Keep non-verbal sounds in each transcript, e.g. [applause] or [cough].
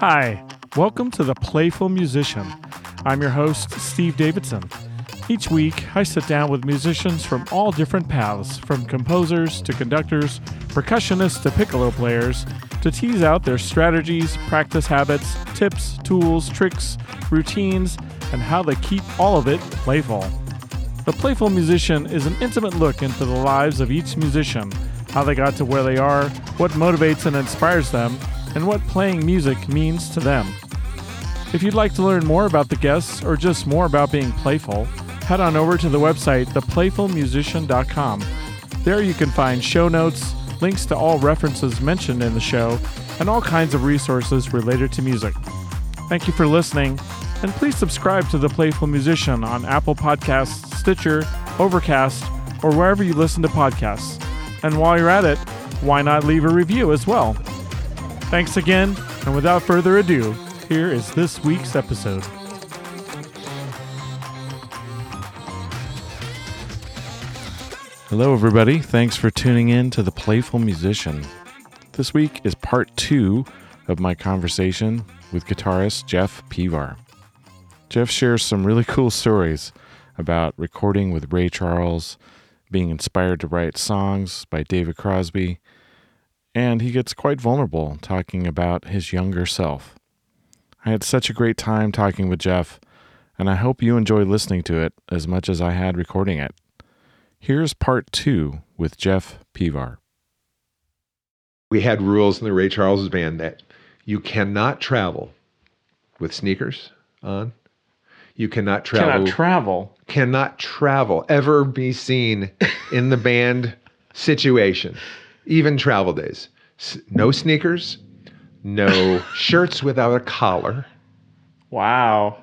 Hi, welcome to The Playful Musician. I'm your host, Steve Davidson. Each week, I sit down with musicians from all different paths, from composers to conductors, percussionists to piccolo players, to tease out their strategies, practice habits, tips, tools, tricks, routines, and how they keep all of it playful. The Playful Musician is an intimate look into the lives of each musician, how they got to where they are, what motivates and inspires them, and what playing music means to them. If you'd like to learn more about the guests or just more about being playful, head on over to the website theplayfulmusician.com. There you can find show notes, links to all references mentioned in the show, and all kinds of resources related to music. Thank you for listening, and please subscribe to The Playful Musician on Apple Podcasts, Stitcher, Overcast, or wherever you listen to podcasts. And while you're at it, why not leave a review as well? Thanks again, and without further ado, here is this week's episode. Hello, everybody. Thanks for tuning in to The Playful Musician. This week is part two of my conversation with guitarist Jeff Pevar. Jeff shares some really cool stories about recording with Ray Charles, being inspired to write songs by David Crosby, and he gets quite vulnerable talking about his younger self. I had such a great time talking with Jeff, and I hope you enjoy listening to it as much as I had recording it. Here's part two with Jeff Pevar. We had rules in the Ray Charles band that you cannot travel with sneakers on. You cannot travel. Cannot travel. cannot travel, ever be seen in the band situation, even travel days. No sneakers, no [laughs] shirts without a collar. Wow.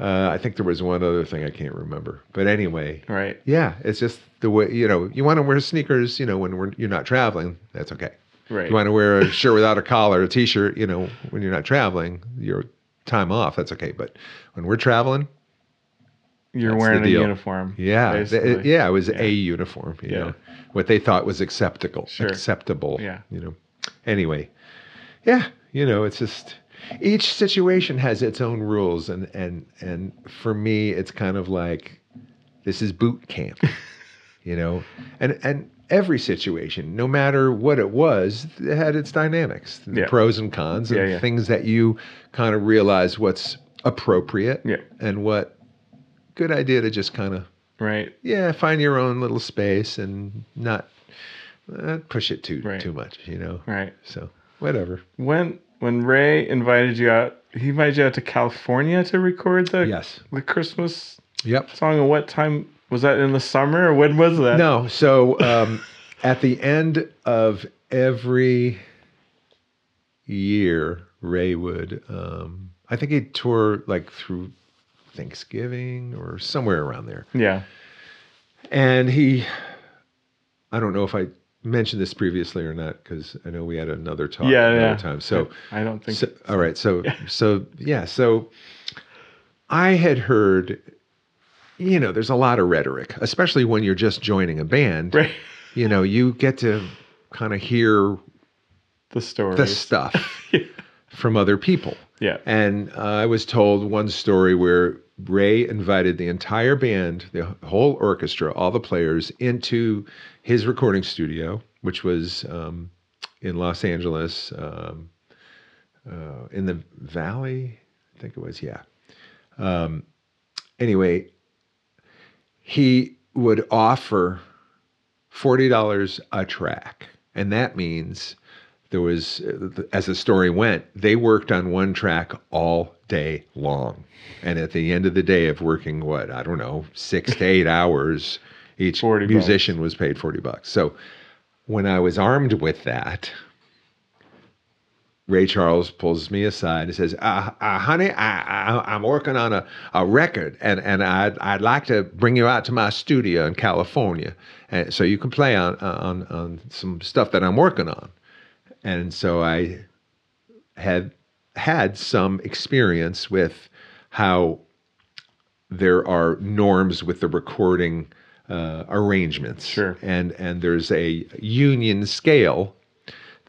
Uh, I think there was one other thing I can't remember. But anyway, Right. yeah, it's just the way, you know, you want to wear sneakers, you know, when we're, you're not traveling, that's okay. Right. You want to wear a shirt without a collar, a t-shirt, you know, when you're not traveling, your time off, that's okay. But when we're traveling, You're That's wearing a uniform. Yeah, basically. yeah, it was Yeah. a uniform. You Yeah. know, what they thought was acceptable, Sure. acceptable. Yeah. you know. Anyway, yeah, you know, it's just each situation has its own rules, and and and for me, it's kind of like this is boot camp, [laughs] you know, and and every situation, no matter what it was, it had its dynamics, the Yeah. pros and cons, and Yeah, things that you kind of realize what's appropriate, and what good idea to just kind of Right. yeah find your own little space and not uh, push it too Right. too much you know Right. so whatever When when Ray invited you out, he invited you out to California to record the yes the Christmas yep song. And what time was that? In the summer or when was that? no so um [laughs] at the end of every year ray would um i think he'd tour like through thanksgiving or somewhere around there Yeah. and he i don't know if i mentioned this previously or not because i know we had another talk Yeah. another Yeah. time so I don't think. So, all right. So, so yeah. So, I had heard, you know, there's a lot of rhetoric, especially when you're just joining a band. Right. You know, you get to kind of hear The story. the stuff [laughs] from other people. Yeah. And uh, I was told one story where Ray invited the entire band, the whole orchestra, all the players, into his recording studio, which was um, in Los Angeles, um, uh, in the Valley, I think it was. Yeah. Um, anyway, he would offer forty dollars a track, and that means there was, as the story went, they worked on one track all day long, and at the end of the day of working, what I don't know, six to eight [laughs] hours, each 40 bucks. musician was paid forty bucks. So when I was armed with that. Ray Charles pulls me aside and says, uh, uh, "Honey, I, I, I'm working on a, a record, and, and I'd, I'd like to bring you out to my studio in California, and so you can play on, on, on some stuff that I'm working on." And so I had had some experience with how there are norms with the recording uh, arrangements, Sure. and and there's a union scale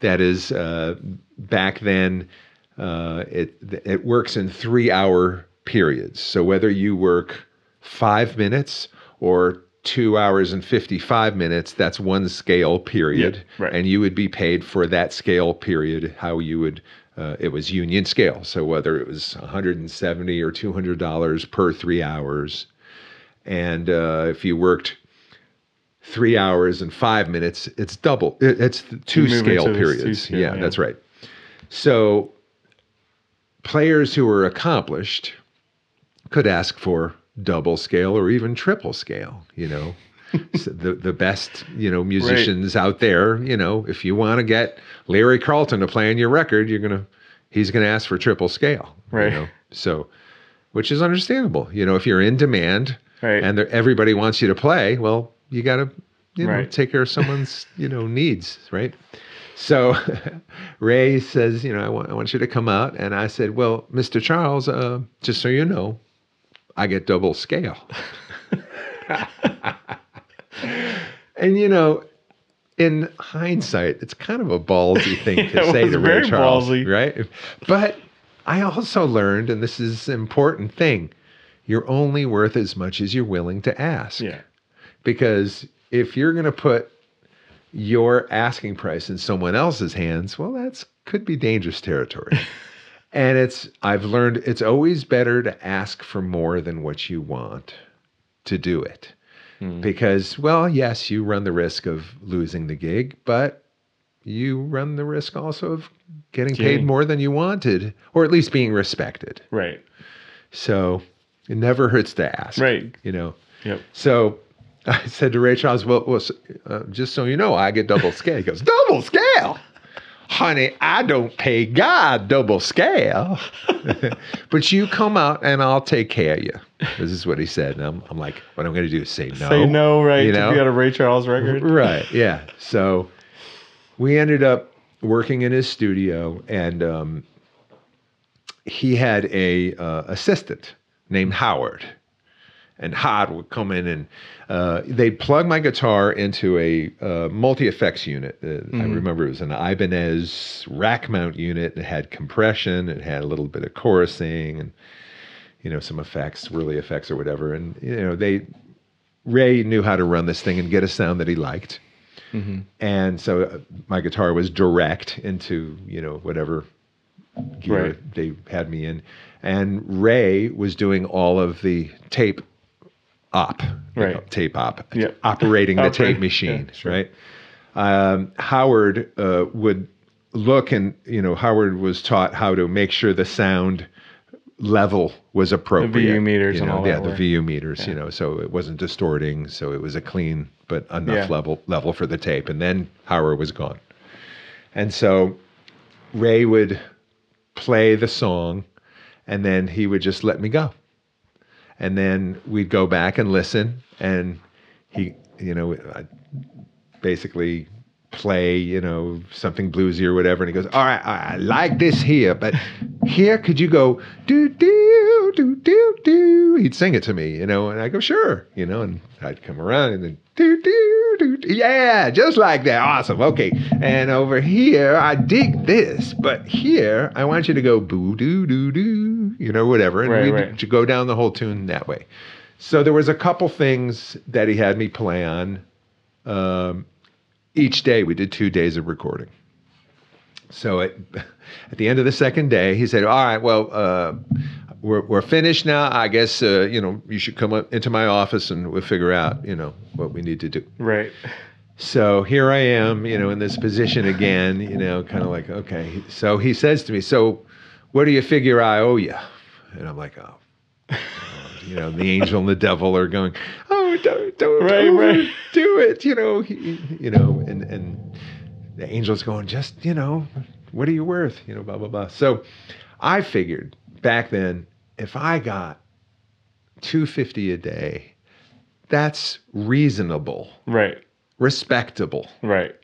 that is uh, back then uh, it it works in three hour periods. So whether you work five minutes or two hours and 55 minutes, that's one scale period. Yep, right. And you would be paid for that scale period, how you would, uh, it was union scale. So whether it was 170 or $200 per three hours. And uh, if you worked three hours and five minutes, it's double, it- it's two scale this two periods. scale, yeah, yeah. that's right. So players who were accomplished could ask for double scale or even triple scale, you know. [laughs] So the the best, you know, musicians out there, you know, if you want to get Larry Carlton to play on your record, you're going to he's going to ask for triple scale, Right. you know. So which is understandable. You know, if you're in demand Right. and everybody wants you to play, well, you got to you know, Right. take care of someone's, you know, needs, right? So [laughs] Ray says, you know, I want, I want you to come out. And I said, well, Mr. Charles, uh, just so you know, I get double scale. and, you know, in hindsight, it's kind of a ballsy thing to [laughs] it say to Ray Charles, ballsy. right? But I also learned, and this is an important thing, you're only worth as much as you're willing to ask yeah. because if you're going to put your asking price in someone else's hands, well, that's could be dangerous territory. [laughs] and it's I've learned it's always better to ask for more than what you want to do it. Because well, yes, you run the risk of losing the gig, but you run the risk also of getting paid more than you wanted or at least being respected. Right. So, it never hurts to ask. Right. You know. Yep. So [laughs] I said to Ray Charles, well, well uh, just so you know, I get double scale. He goes, double scale? Honey, I don't pay God double scale. [laughs] but you come out and I'll take care of you. This is what he said. And I'm, I'm like, what I'm going to do is say no. Say no, right? You to know? be on a Ray Charles record. [laughs] Right. Yeah. So we ended up working in his studio, and um, he had a uh, assistant named Howard. And Hod would come in and uh, they'd plug my guitar into a uh, multi effects unit. Uh, I remember it was an Ibanez rack mount unit. It had compression. It had a little bit of chorusing and you know some effects, swirly effects or whatever. And you know they Ray knew how to run this thing and get a sound that he liked. And so uh, my guitar was direct into, you know, whatever gear Right. they had me in. And Ray was doing all of the tape op, Right. know, tape op, Yep. operating the [laughs] tape machine, yeah, sure. right? Um, Howard uh, would look and, you know, Howard was taught how to make sure the sound level was appropriate. The VU meters you and all yeah, that the VU meters, you know, so it wasn't distorting, so it was a clean but enough Yeah. level level for the tape. And then Howard was gone. And so Ray would play the song and then he would just let me go. And then we'd go back and listen and he, you know, I basically play, you know, something bluesy or whatever. And he goes, All right, I I like this here, but here could you go do do do do do? He'd sing it to me, you know, and I go, Sure, you know, and I'd come around and then do do do do. Yeah, just like that. Awesome. Okay. And over here, I dig this, but here I want you to go boo doo doo doo, you know, whatever. And Right, we'd right. go down the whole tune that way. So there was a couple things that he had me play on. Um, each day we did two days of recording. So at, at the end of the second day, he said, "All right, well, uh, we're we're finished now. I guess uh, you know you should come up into my office and we'll figure out you know what we need to do." Right. So here I am, you know, in this position again, you know, kind of like, okay. So he says to me, "So, what do you figure I owe you?" And I'm like, "Oh." You know, the angel and the devil are going, "Oh, don't, don't Right, right. do it." You know, he, you know, and and the angel's going, "Just, you know, what are you worth?" You know, blah blah blah. So, I figured back then, if I got two fifty a day, that's reasonable Right. respectable. Right.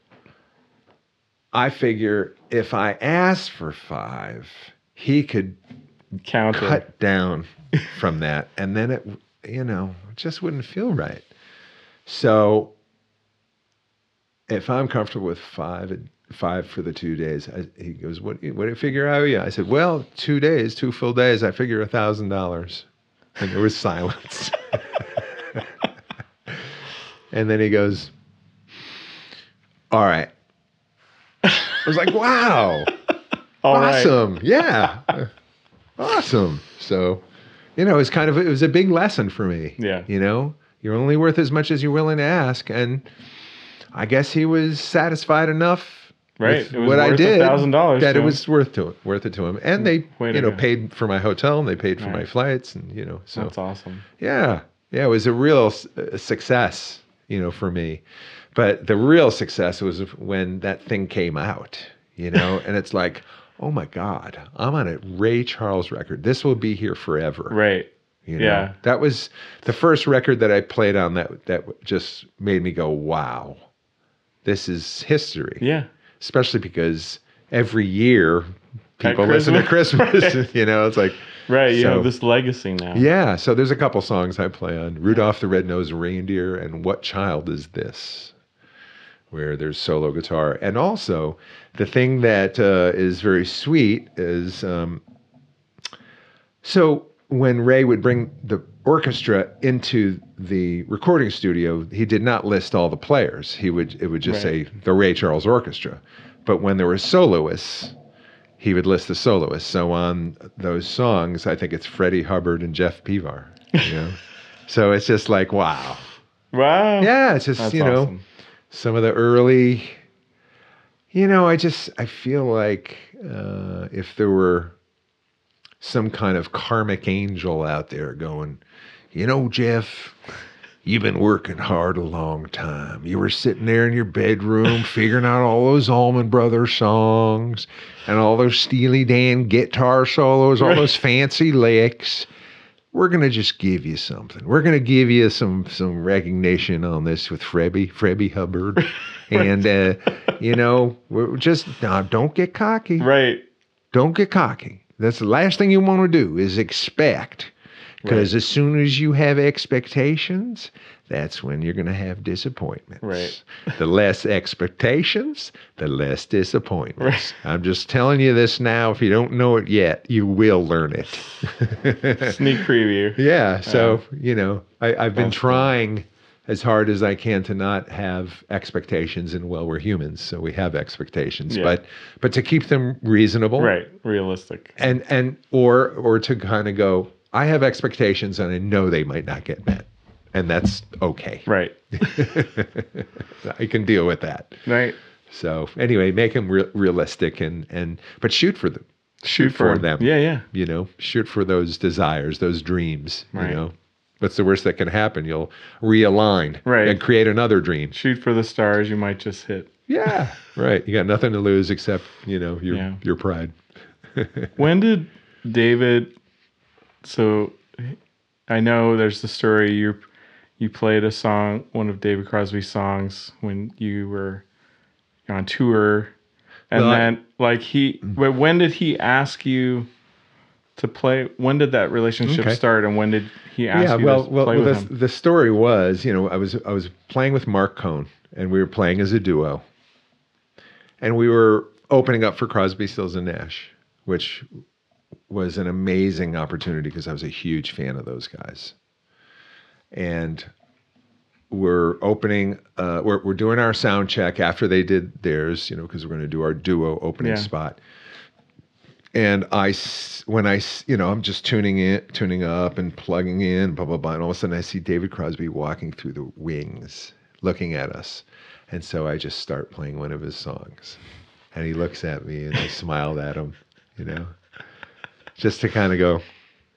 I figure if I asked for five, he could Counter. cut down from that, and then it, you know, it just wouldn't feel right. So, if I'm comfortable with five five for the two days. I, he goes, what, what do you figure out? Yeah. I said, well, two days, two full days. I figure a thousand dollars. And there was [laughs] silence. [laughs] and then he goes, all right. I was like, wow, [laughs] All right. awesome. Yeah. awesome. So, you know, it was kind of, it was a big lesson for me. Yeah. You know, you're only worth as much as you're willing to ask. And I guess he was satisfied enough Right. with It was what I did $1,000 that it him. was worth to worth it to him. And they, Way you know, go. paid for my hotel and they paid for my flights and, you know, so That's awesome. yeah, yeah, it was a real uh, success, you know, for me. But the real success was when that thing came out, you know, and it's like, oh my God, I'm on a Ray Charles record. This will be here forever. Right. You know? Yeah. That was the first record that I played on that that just made me go, wow, this is history. Yeah. Especially because every year people listen to Christmas. [laughs] [laughs] you know, it's like Right. You So- have this legacy now. yeah, so there's a couple songs I play on Rudolph the Red-Nosed Reindeer and What Child Is This? Where there's solo guitar. And also, the thing that uh, is very sweet is um, so when Ray would bring the orchestra into the recording studio, he did not list all the players. He would it would just Right. say the Ray Charles Orchestra. But when there were soloists, he would list the soloists. So on those songs, I think it's Freddie Hubbard and Jeff Pevar. You know, [laughs] so it's just like wow, Wow. yeah. It's just That's you know awesome. Some of the early. You know, I just I feel like uh, if there were some kind of karmic angel out there going, you know, Jeff, you've been working hard a long time. You were sitting there in your bedroom [laughs] figuring out all those Allman Brothers songs and all those Steely Dan guitar solos, all those fancy licks. We're gonna just give you something. We're gonna give you some some recognition on this with Freddie Freddie Hubbard, [laughs] and uh, you know, we're just now don't get cocky. Right. Don't get cocky. That's the last thing you want to do is expect. Because as soon as you have expectations, that's when you're going to have disappointments. Right. The less expectations, the less disappointments. Right. I'm just telling you this now. If you don't know it yet, you will learn it. [laughs] Sneak preview. yeah. So, you know, I, I've been trying as hard as I can to not have expectations. And well, we're humans, so we have expectations. Yeah. But but to keep them reasonable Right. Realistic. and and or or to kind of go i have expectations and i know they might not get met and that's okay Right. [laughs] i can deal with that Right. so anyway make them re- realistic and and but shoot for them Shoot for, for them. Yeah. Yeah. you know shoot for those desires those dreams Right. you know what's the worst that can happen you'll realign Right. and create another dream Shoot for the stars. You might just hit. yeah [laughs] right you got nothing to lose except you know your Yeah. your pride [laughs] When did David? So, I know there's the story you you played a song, one of David Crosby's songs, when you were on tour, and Well, I- then like he. Mm. But when did he ask you to play? When did that relationship Okay. start, and when did he ask yeah, you well, to well, play well with the, him? the story was, you know, I was I was playing with Marc Cohn, and we were playing as a duo, and we were opening up for Crosby, Stills and Nash, which was an amazing opportunity because I was a huge fan of those guys, and we're opening, uh, we're we're doing our sound check after they did theirs, you know, because we're going to do our duo opening Yeah. spot and I, when I, you know, I'm just tuning in, tuning up and plugging in, blah, blah, blah. And all of a sudden I see David Crosby walking through the wings, looking at us. And so I just start playing one of his songs. And he looks at me and I [laughs] smiled at him, you know, just to kind of go,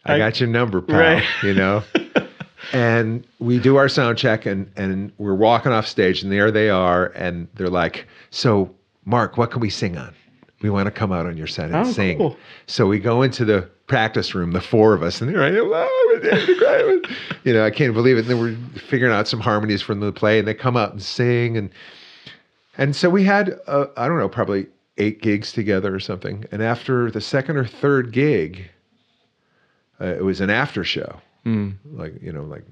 I, I- got your number, pal, Right. you know? [laughs] and we do our sound check and, and we're walking off stage and there they are. And they're like, so Marc, what can we sing on? We want to come out on your set and Oh, sing. cool. So we go into the practice room, the four of us, and they're like, "Oh, you know, I can't believe it. And then we're figuring out some harmonies from the play, and they come out and sing, and and so we had, uh, I don't know, probably eight gigs together or something. And after the second or third gig, uh, it was an after show, Mm. like you know, like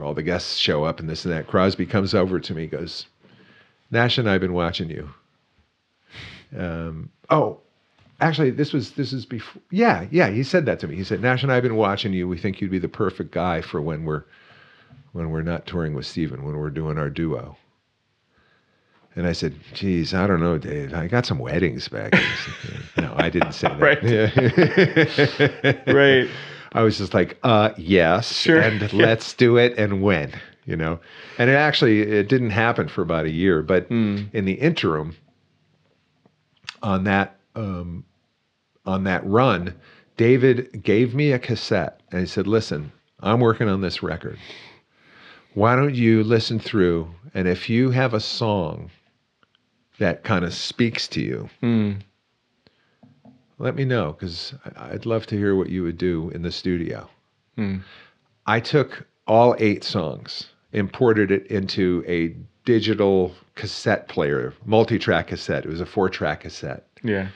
all the guests show up and this and that. Crosby comes over to me, goes, "Nash and I've been watching you." um, oh, actually, this was this is before. Yeah, yeah, he said that to me. He said, "Nash and I have been watching you. We think you'd be the perfect guy for when we're when we're not touring with Stephen, when we're doing our duo." And I said, "Geez, I don't know, Dave. I got some weddings back." [laughs] no, I didn't say that. Right. [laughs] right. I was just like, "Uh, yes, Sure. and [laughs] let's do it, and when." You know, and it actually it didn't happen for about a year, but Hmm. in the interim, on that um, on that run, David gave me a cassette and he said, "Listen, I'm working on this record. Why don't you listen through? And if you have a song that kind of speaks to you, Hmm. let me know because I'd love to hear what you would do in the studio." Hmm. I took all eight songs, imported it into a digital cassette player, multi-track cassette. It was a four-track cassette Yeah.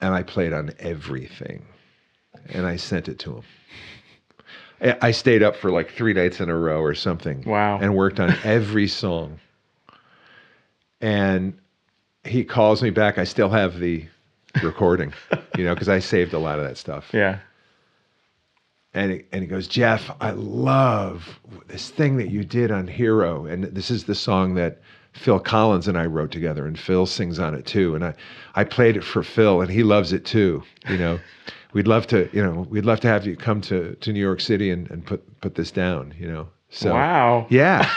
and I played on everything, and I sent it to him. I- I stayed up for like three nights in a row or something. Wow. And worked on every song. And he calls me back. I still have the recording, [laughs] you know, because I saved a lot of that stuff. Yeah. And he, and he goes, Jeff, I love this thing that you did on Hero. And this is the song that Phil Collins and I wrote together, and Phil sings on it too. And I, I played it for Phil, and he loves it too. You know, [laughs] we'd love to, you know, we'd love to have you come to, to New York City and, and put put this down. You know, so wow. yeah,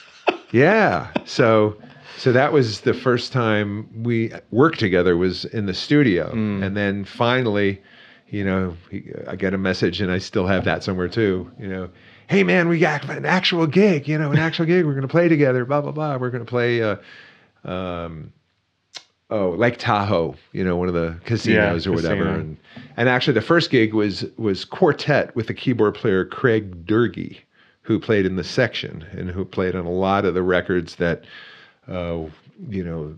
[laughs] yeah. So so that was the first time we worked together was in the studio, and then finally, you know, he, I get a message, and I still have that somewhere too. You know, hey man, we got an actual gig. You know, an actual gig. We're going to play together. Blah blah blah. We're going to play. Uh, um, oh, Lake Tahoe. You know, one of the casinos or whatever. casino. And and actually, the first gig was was quartet with the keyboard player Craig Doerge, who played in the section and who played on a lot of the records that, uh, you know,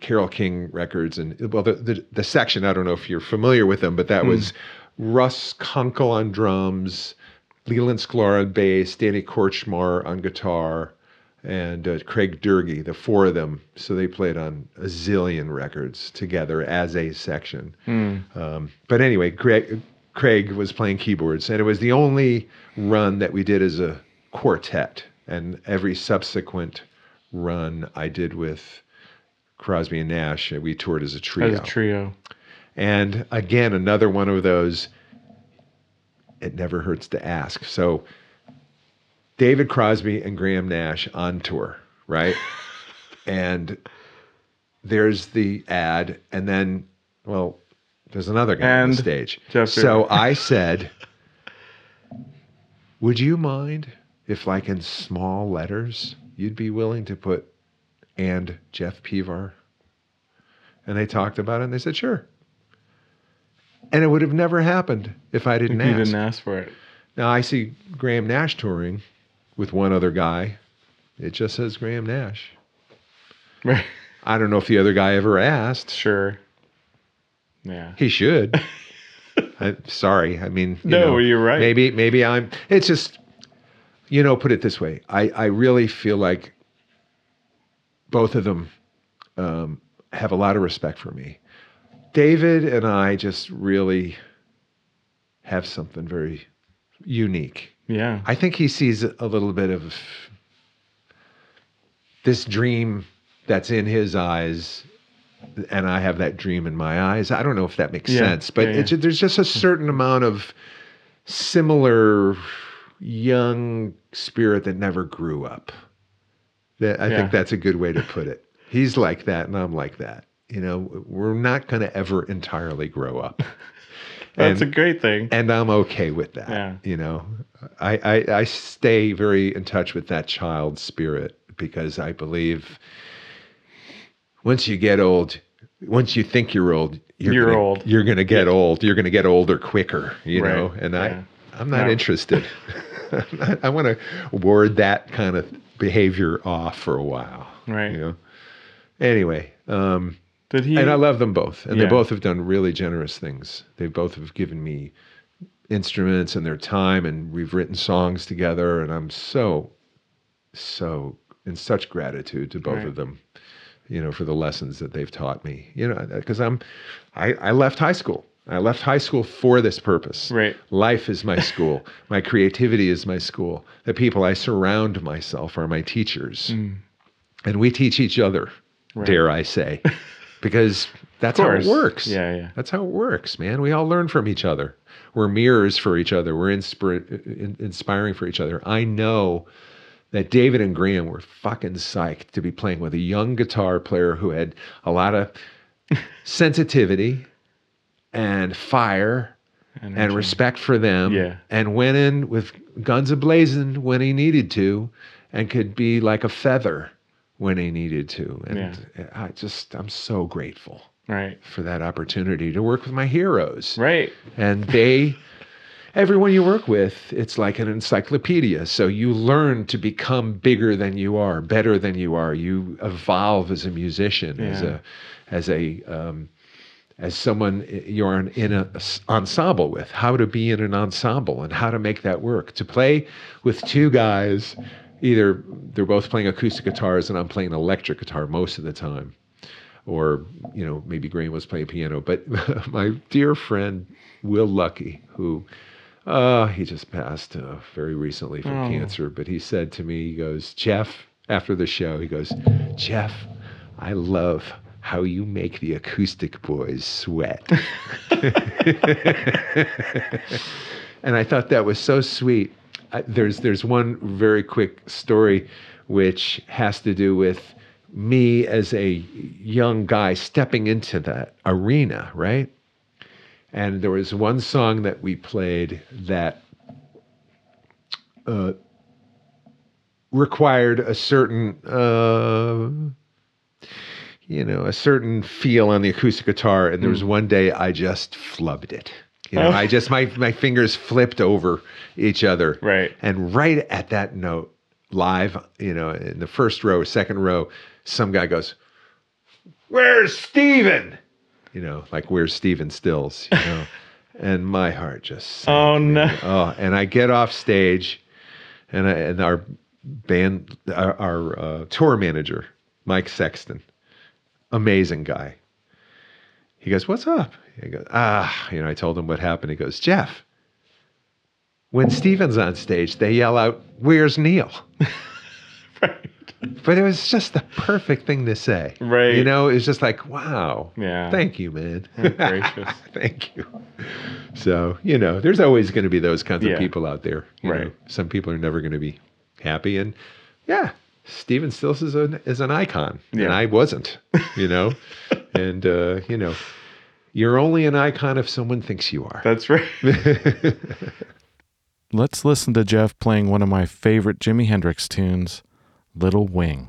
Carole King records and well, the, the the section. I don't know if you're familiar with them, but that was Russ Kunkel on drums, Leland Sklar on bass, Danny Korchmar on guitar. And uh, Craig Doerge, the four of them, so they played on a zillion records together as a section. Um, but anyway, Craig, Craig was playing keyboards, and it was the only run that we did as a quartet. And every subsequent run I did with Crosby and Nash, and we toured as a trio. As a trio. And again, another one of those, it never hurts to ask. So, David Crosby and Graham Nash on tour, right? [laughs] and there's the ad, and then, well, there's another guy on the stage. Jeff so I said, Would you mind if, like, in small letters, you'd be willing to put and Jeff Pevar? And they talked about it and they said, sure. And it would have never happened if I didn't If you ask. didn't ask for it. Now I see Graham Nash touring with one other guy. It just says Graham Nash. Right. I don't know if the other guy ever asked. Sure. Yeah. He should. [laughs] I, sorry. I mean, you No, know, you're right. Maybe, maybe I'm. It's just, you know, put it this way. I, I really feel like both of them um, have a lot of respect for me. David and I just really have something very unique. Yeah. I think he sees a little bit of this dream that's in his eyes, and I have that dream in my eyes. I don't know if that makes Yeah, sense, but yeah, it's yeah. there's just a certain amount of similar young spirit that never grew up. That I Yeah. think that's a good way to put it. He's like that, and I'm like that. You know, we're not going to ever entirely grow up. [laughs] That's And- a great thing. and I'm okay with that. Yeah. You know, I, I I stay very in touch with that child spirit because I believe once you get old, once you think you're old, you're, You're gonna, old. You're gonna get old. You're gonna get older quicker. You Right. know, and Yeah. I I'm not No. interested. [laughs] [laughs] I want to ward that kind of behavior off for a while. Right. You know. Anyway, um, Did he? and I love them both, and Yeah. they both have done really generous things. They both have given me instruments and their time, and we've written songs together, and I'm so, so in such gratitude to both Right. of them. you know, for the lessons that they've taught me. You know, because I'm, I, I left high school. I left high school for this purpose. Right. Life is my [laughs] school. my creativity is my school. The people I surround myself are my teachers. Mm. And we teach each other, dare I say, [laughs] because that's how it works. Yeah, yeah. That's how it works, man. We all learn from each other. We're mirrors for each other. We're inspir- uh, in- inspiring for each other. I know that David and Graham were fucking psyched to be playing with a young guitar player who had a lot of [laughs] sensitivity and fire and respect for them Yeah. and went in with guns ablazing when he needed to and could be like a feather when he needed to. And i just i'm so grateful Right. for that opportunity to work with my heroes. Right. and they [laughs] everyone you work with it's like an encyclopedia. So you learn to become bigger than you are better than you are. You evolve as a musician as a as a um, as someone you're in, in an ensemble with how to be in an ensemble and how to make that work to play with two guys either they're both playing acoustic guitars and i'm playing electric guitar most of the time or you know maybe Graham was playing piano. But [laughs] my dear friend Will Lucky, who uh, he just passed uh, very recently from cancer, but he said to me, he goes, Jeff, after the show, he goes, Jeff, I love how you make the acoustic boys sweat. [laughs] and I thought that was so sweet. I, there's there's one very quick story which has to do with me as a young guy stepping into that arena, right? And there was one song that we played that uh, required a certain, uh, you know, a certain feel on the acoustic guitar. And there was one day I just flubbed it. You know, Oh. I just my my fingers flipped over each other. Right. And right at that note, live, you know, in the first row, second row, some guy goes, Where's Stephen? You know, like where's Stephen Stills, you [laughs] know? and my heart just sank, Oh no. Oh, and I get off stage, and I, and our band, our, our uh, tour manager, Mike Sexton, amazing guy. He goes, "What's up?" He goes, "Ah, you know." I told him what happened. He goes, "Jeff, when Stephen's on stage, they yell out, "Where's Neil?" [laughs] Right. But it was just the perfect thing to say. Right. You know, it's just like, wow. Yeah. Thank you, man. Gracious. [laughs] Thank you. So, you know, there's always going to be those kinds Yeah. of people out there. you Right. know. Some people are never going to be happy. And yeah, Stephen Stills is an, is an icon. And Yeah. I wasn't, you know. [laughs] and, uh, you know, you're only an icon if someone thinks you are. That's right. [laughs] Let's listen to Jeff playing one of my favorite Jimi Hendrix tunes, Little Wing.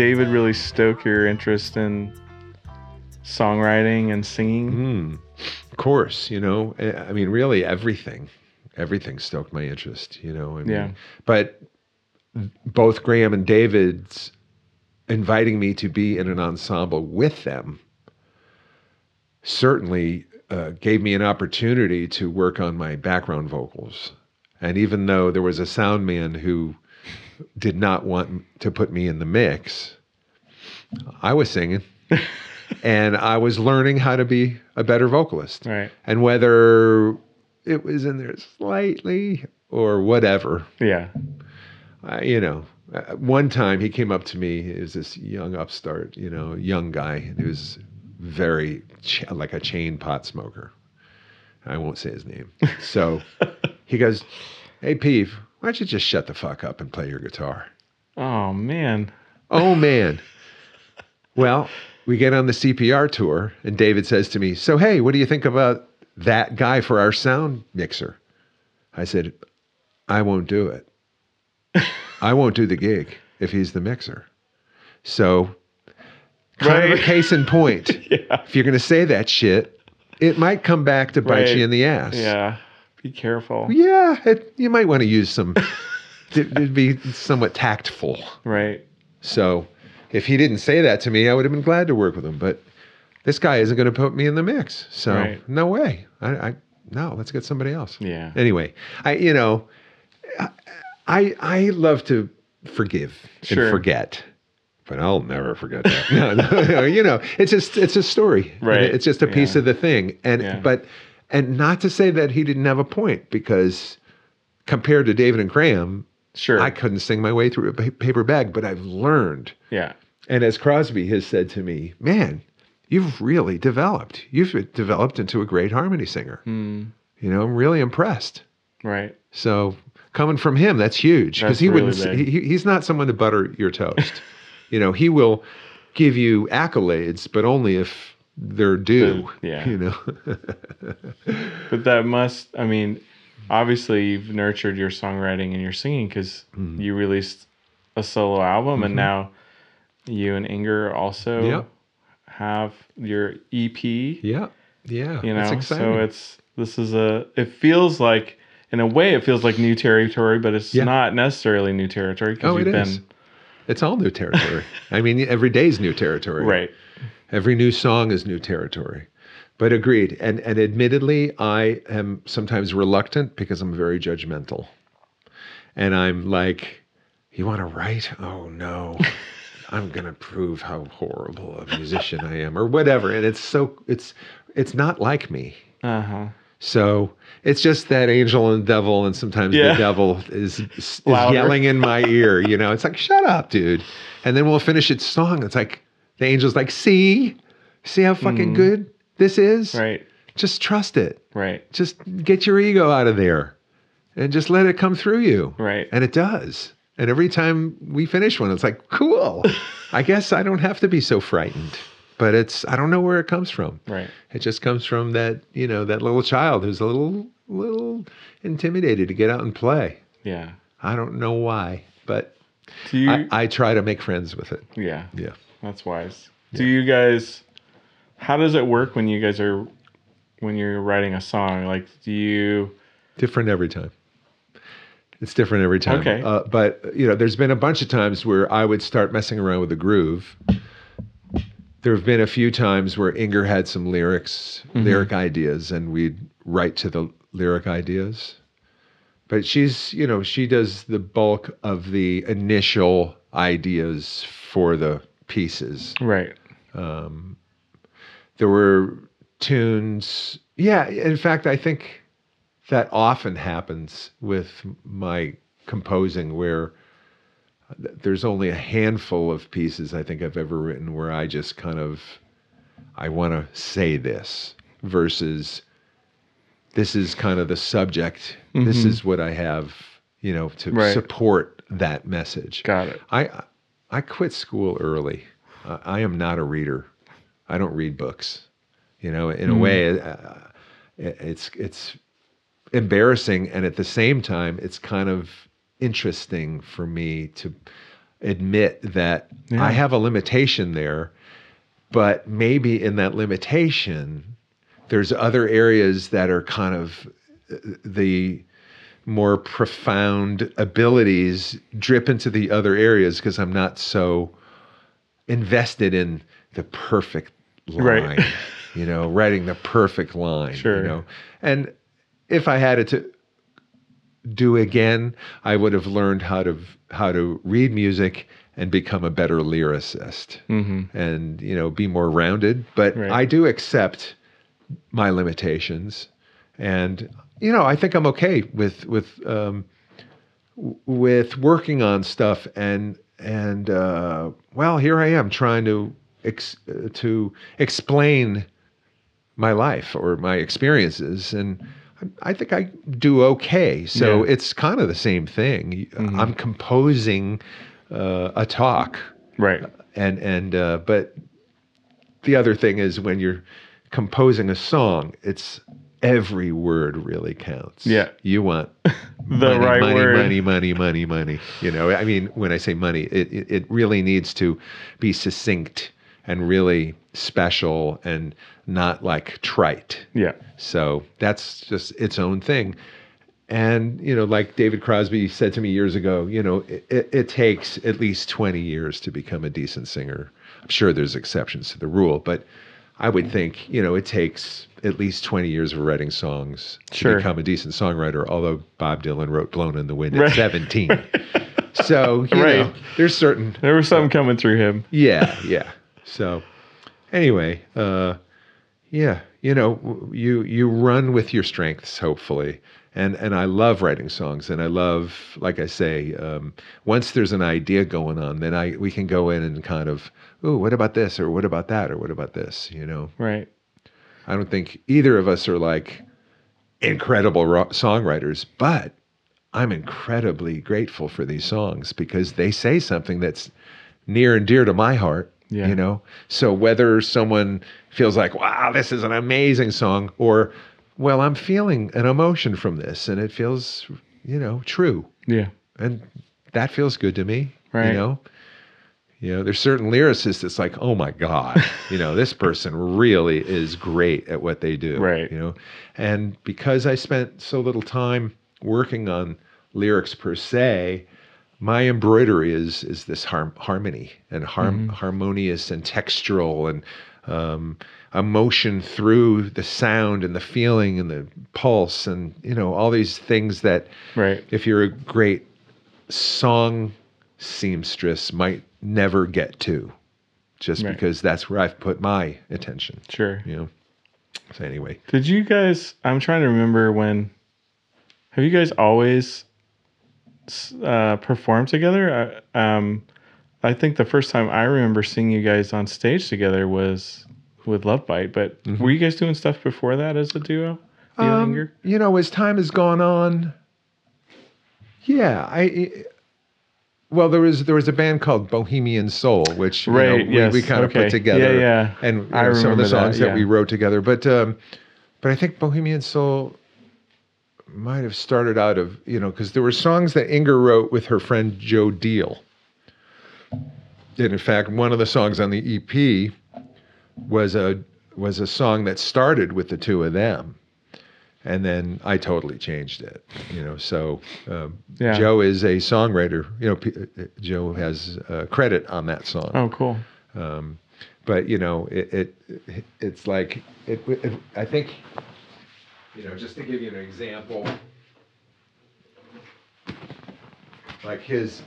David really stoke your interest in songwriting and singing? Mm, of course, you know. I I mean, really, everything, everything stoked my interest. You know. I mean, Yeah. But both Graham and David's inviting me to be in an ensemble with them certainly uh, gave me an opportunity to work on my background vocals. And even though there was a sound man who did not want to put me in the mix, I was singing. [laughs] and I was learning how to be a better vocalist. Right. And whether it was in there slightly or whatever, Yeah. I, you know, uh, one time he came up to me. He was this young upstart, you know, young guy, and he was very ch- like a chain pot smoker. I won't say his name. So [laughs] he goes, "Hey, Peeve, why don't you just shut the fuck up and play your guitar?" Oh man. Oh man. well, we get on the CPR tour, and David says to me, "So hey, what do you think about that guy for our sound mixer?" I said, "I won't do it. [laughs] I won't do the gig if he's the mixer." So, kind of a case in point. [laughs] Yeah. If you're going to say that shit, it might come back to bite Right. you in the ass. Yeah. Be careful. Yeah, it, you might want to use some. [laughs] It'd be somewhat tactful. Right. So if he didn't say that to me, I would have been glad to work with him. But this guy isn't going to put me in the mix. So Right. no way. I, I no, let's get somebody else. Yeah. Anyway, I you know, I I love to forgive Sure. and forget. But I'll never forget that. [laughs] no, no, no, you know, it's just it's a story. Right. It's just a piece Yeah. of the thing. And Yeah. but and not to say that he didn't have a point because compared to David and Graham, Sure. I couldn't sing my way through a paper bag, but I've learned. yeah. And as Crosby has said to me, man, you've really developed. You've developed into a great harmony singer. Mm, You know, I'm really impressed. right. So coming from him, that's huge because he really wouldn't. He, he's not someone to butter your toast. [laughs] you know, he will give you accolades, but only if they're due. yeah. You know. [laughs] But that must, I mean, obviously you've nurtured your songwriting and your singing because Mm-hmm. you released a solo album and now you and Inger also Yeah. have your EP, yeah. Yeah. you know, It's exciting. so it's, this is a, it feels like, in a way, it feels like new territory, but it's Yeah. not necessarily new territory because Oh, you've it been, is. It's all new territory. [laughs] I mean, every day's new territory. right. Every new song is new territory. But agreed. And and admittedly, I am sometimes reluctant because I'm very judgmental. And I'm like, you want to write? Oh no. [laughs] I'm going to prove how horrible a musician I am or whatever. And it's so it's it's not like me. Uh huh. So it's just that angel and devil, and sometimes Yeah. the devil is, is yelling in my ear. You know, it's like, shut up, dude. And then we'll finish its song. It's like the angel's like, see, see how fucking good this is. Mm. Right. Just trust it. Right. Just get your ego out of there, and just let it come through you. Right. And it does. And every time we finish one, it's like, cool. [laughs] I guess I don't have to be so frightened. But it's I don't know where it comes from. Right. It just comes from that, you know, that little child who's a little little intimidated to get out and play. Yeah. I don't know why, but Do you, I, I try to make friends with it. yeah. Yeah. That's wise. Do you guys how does it work when you guys are when you're writing a song? Like do you Different every time. It's different every time. Okay. Uh, but you know, there's been a bunch of times where I would start messing around with the groove. There have been a few times where Inger had some lyrics, lyric ideas, and we'd write to the lyric ideas. But she's, you know, she does the bulk of the initial ideas for the pieces. Right. Um, there were tunes. Yeah, in fact, I think that often happens with my composing where there's only a handful of pieces I think I've ever written where I just kind of I want to say this versus this is kind of the subject. This mm-hmm. is what I have, you know, to Right. support that message. Got it. I I quit school early. Uh, I am not a reader. I don't read books. You know, in a way, uh, it's it's embarrassing, and at the same time, it's kind of interesting for me to admit that Yeah. I have a limitation there, but maybe in that limitation, there's other areas that are kind of uh, the more profound abilities drip into the other areas because I'm not so invested in the perfect line, Right. you know, writing the perfect line, Sure. you know. And if I had it to do again, I would have learned how to how to read music and become a better lyricist Mm-hmm. and you know be more rounded but Right. i do accept my limitations and you know i think i'm okay with with um with working on stuff and and uh well here i am trying to ex- to explain my life or my experiences and I- I think I do okay. So Yeah. it's kind of the same thing. I'm composing uh, a talk Right. and and uh, but the other thing is when you're composing a song, it's every word really counts. Yeah. you want [laughs] The money, right money, word. money, money, money, money. You know, I mean, when I say money, it it, it really needs to be succinct and really special and not like trite. Yeah. So that's just its own thing. And, you know, like David Crosby said to me years ago, you know, it, it, it takes at least 20 years to become a decent singer. I'm sure there's exceptions to the rule, but I would think, you know, it takes at least 20 years of writing songs to become a decent songwriter, although Bob Dylan wrote Blowin' in the Wind Right. at 17. [laughs] so, you Right. know, there's certain There was something coming through him. yeah, yeah. So, anyway, uh, yeah, you know, you you run with your strengths, hopefully, and and I love writing songs, and I love, like I say, um, once there's an idea going on, then I we can go in and kind of, oh, what about this, or what about that, or what about this, you know. Right. I don't think either of us are like incredible ro- songwriters, but I'm incredibly grateful for these songs because they say something that's near and dear to my heart. Yeah. You know, so whether someone feels like, wow, this is an amazing song, or, well, I'm feeling an emotion from this and it feels, you know, true. Yeah. And that feels good to me. Right. You know, you know, there's certain lyricists that's like, oh my God, you know, this person really is great at what they do. Right. You know, and because I spent so little time working on lyrics per se, my embroidery is is this har- harmony and harm- harmonious and textural and um, emotion through the sound and the feeling and the pulse and you know all these things that Right. if you're a great song seamstress might never get to just Right. because that's where I've put my attention, Sure. you know. So anyway, Did you guys? I'm trying to remember when. Have you guys always uh, performed together? Um, I think the first time I remember seeing you guys on stage together was with Love Bite. But Mm-hmm. were you guys doing stuff before that as a duo? You Um, you know, as time has gone on, yeah, I. Well, there was there was a band called Bohemian Soul, which you know, Right, we, yes, we kind of put together. Yeah, yeah. And you know, some of the remember that, songs that, we wrote together, but um, but I think Bohemian Soul might have started out of you know because there were songs that Inger wrote with her friend Joe Deal. And in fact, one of the songs on the EP was a was a song that started with the two of them, and then I totally changed it. You know, so um, Yeah. Joe is a songwriter. You know, P- Joe has uh, credit on that song. Oh, cool. Um, but you know, it, it it's like it, it. I think, you know, just to give you an example, like his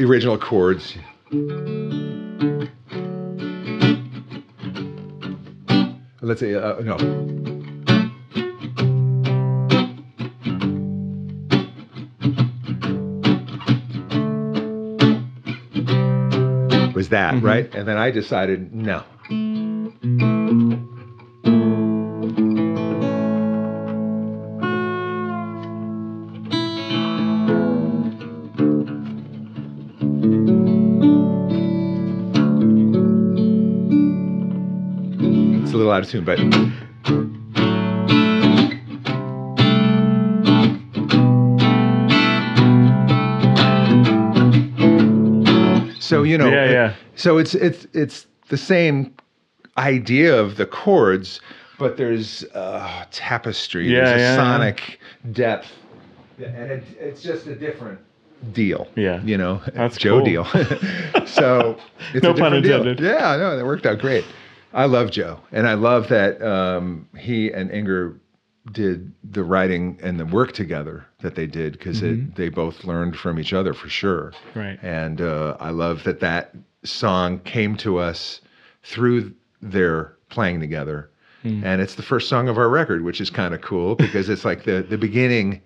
original chords. Let's say uh, no. Was that right? And then I decided no. Of tune, but So you know, Yeah, yeah. So it's it's it's the same idea of the chords, but there's uh, tapestry. Yeah, there's a yeah, yeah. sonic depth, and it, it's just a different deal. Yeah. you know, That's Joe cool. deal. [laughs] so it's No a pun different deal. intended. Yeah, no, that worked out great. I love Joe, and I love that um, he and Inger did the writing and the work together that they did because Mm-hmm. they both learned from each other for sure. Right. And uh, I love that that song came to us through their playing together. Hmm. And it's the first song of our record, which is kind of cool because it's like the, the beginning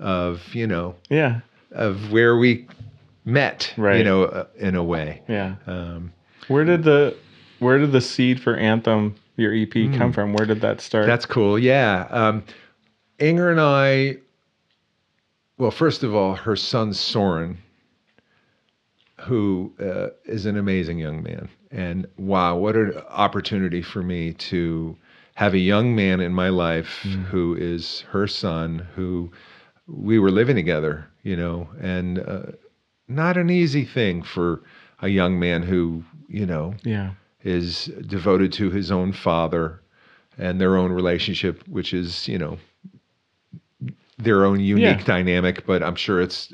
of, you know, Yeah. of where we met, right. you know, uh, in a way. Yeah. Um, Where did the where did the seed for Anthem, your EP, come from? Where did that start? Hmm. That's cool. Yeah. Um, Inger and I, well, first of all, her son Soren, who uh, is an amazing young man. And wow, what an opportunity for me to have a young man in my life who is her son, who we were living together, you know, and uh, not an easy thing for a young man who, you know, yeah. Is devoted to his own father and their own relationship, which is, you know, their own unique Yeah. dynamic. But I'm sure it's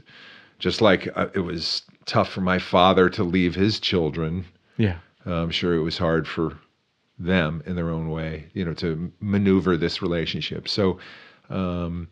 just like uh, it was tough for my father to leave his children. Yeah. Uh, I'm sure it was hard for them in their own way, you know, to maneuver this relationship. So, um,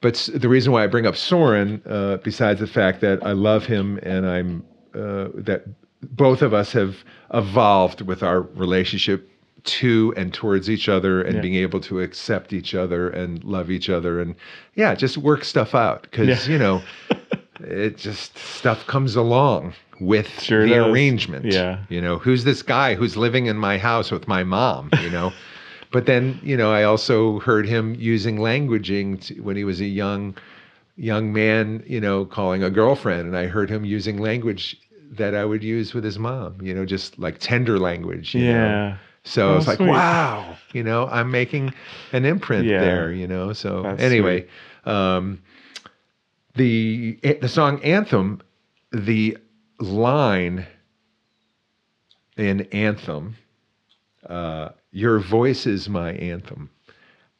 but the reason why I bring up Soren, uh, besides the fact that I love him and I'm uh, that both of us have evolved with our relationship to and towards each other and Yeah. being able to accept each other and love each other and yeah, just work stuff out because Yeah. you know [laughs] it just stuff comes along with Sure the does. arrangement. Yeah. You know, who's this guy who's living in my house with my mom, you know? [laughs] but then, you know, I also heard him using languaging to, when he was a young young man, you know, calling a girlfriend and I heard him using language that I would use with his mom, you know, just like tender language, you know? Yeah. So Oh, was like, wow, you know, I'm making an imprint Yeah. there, you know. So That's anyway, um, the the song anthem, the line in anthem, uh, "Your voice is my anthem."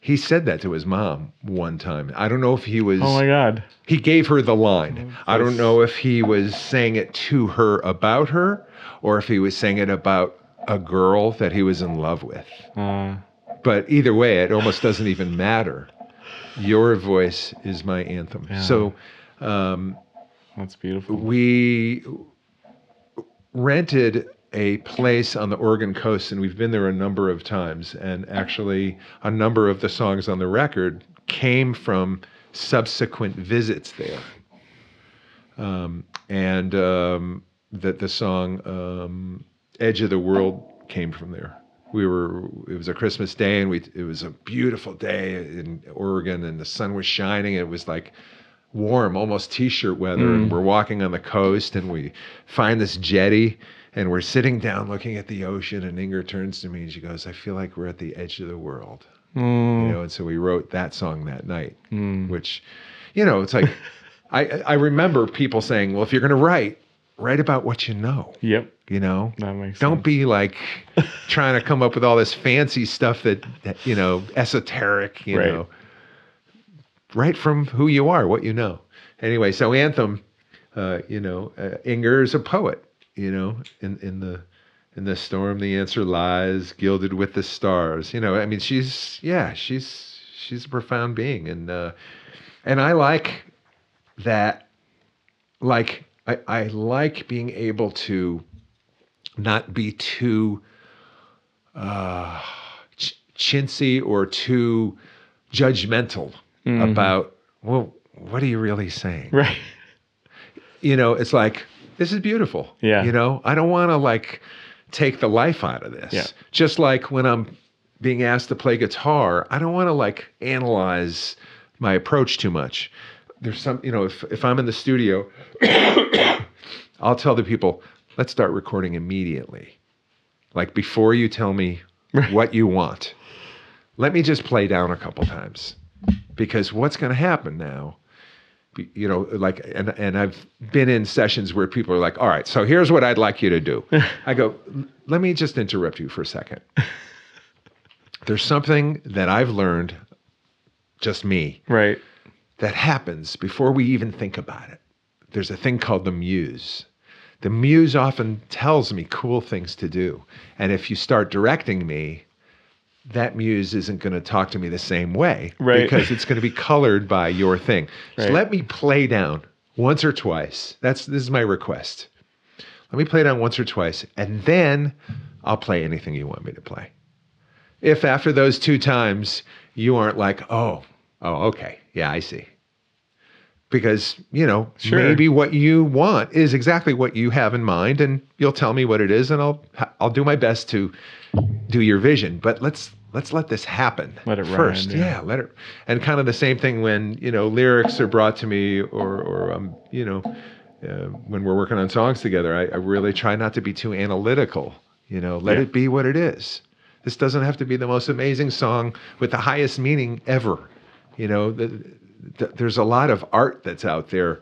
He said that to his mom one time. I don't know if he was. Oh my God. He gave her the line. Mm-hmm. I don't know if he was saying it to her about her or if he was saying it about a girl that he was in love with. Uh, But either way, it almost doesn't even matter. Your voice is my anthem. Yeah. So um, that's beautiful. we rented a place on the Oregon coast, and we've been there a number of times. And actually, a number of the songs on the record came from subsequent visits there. Um, and um, that the song um, "Edge of the World" came from there. We were. It was a Christmas day, and we. It was a beautiful day in Oregon, and the sun was shining. It was like warm, almost t-shirt weather, and we're walking on the coast, and we find this jetty, and we're sitting down looking at the ocean. And Inger turns to me and she goes, "I feel like we're at the edge of the world." Mm, You know, and so we wrote that song that night, mm. which, you know, it's like [laughs] I I remember people saying, "Well, if you're going to write, write about what you know." Yep. You know, That makes don't sense. be like [laughs] trying to come up with all this fancy stuff that, that you know esoteric you Right. know right from who you are what you know anyway so anthem uh, you know uh, inger is a poet you know in in the in the storm the answer lies gilded with the stars. You know i mean she's yeah she's she's a profound being. And uh and i like that like i i like being able to not be too uh, ch- chintzy or too judgmental about well what are you really saying? Right. you know it's like this is beautiful. Yeah. you know i don't want to like take the life out of this. Yeah. just like when i'm being asked to play guitar i don't want to like analyze my approach too much. There's some you know if, if i'm in the studio [coughs] i'll tell the people let's start recording immediately. Like before you tell me what you want let me just play down a couple times. Because what's going to happen now you know, like, and and I've been in sessions where people are like, "All right, so here's what I'd like you to do." [laughs] I go, "Let me just interrupt you for a second. [laughs] There's something that I've learned, just me, Right. that happens before we even think about it. There's a thing called the muse. The muse often tells me cool things to do. And if you start directing me, that muse isn't going to talk to me the same way Right. because it's going to be colored by your thing. So let me play down once or twice. That's this is my request. Let me play down once or twice and then I'll play anything you want me to play. If after those two times you aren't like, "Oh, oh, okay. Yeah, I see." Because, you know, Sure. maybe what you want is exactly what you have in mind and you'll tell me what it is and I'll I'll do my best to do your vision, but let's let's let this happen Let it first. yeah. yeah. let it. And kind of the same thing when you know lyrics are brought to me, or or um, you know, uh, when we're working on songs together, I, I really try not to be too analytical. You know, let Yeah. it be what it is. This doesn't have to be the most amazing song with the highest meaning ever. You know, the, the, there's a lot of art that's out there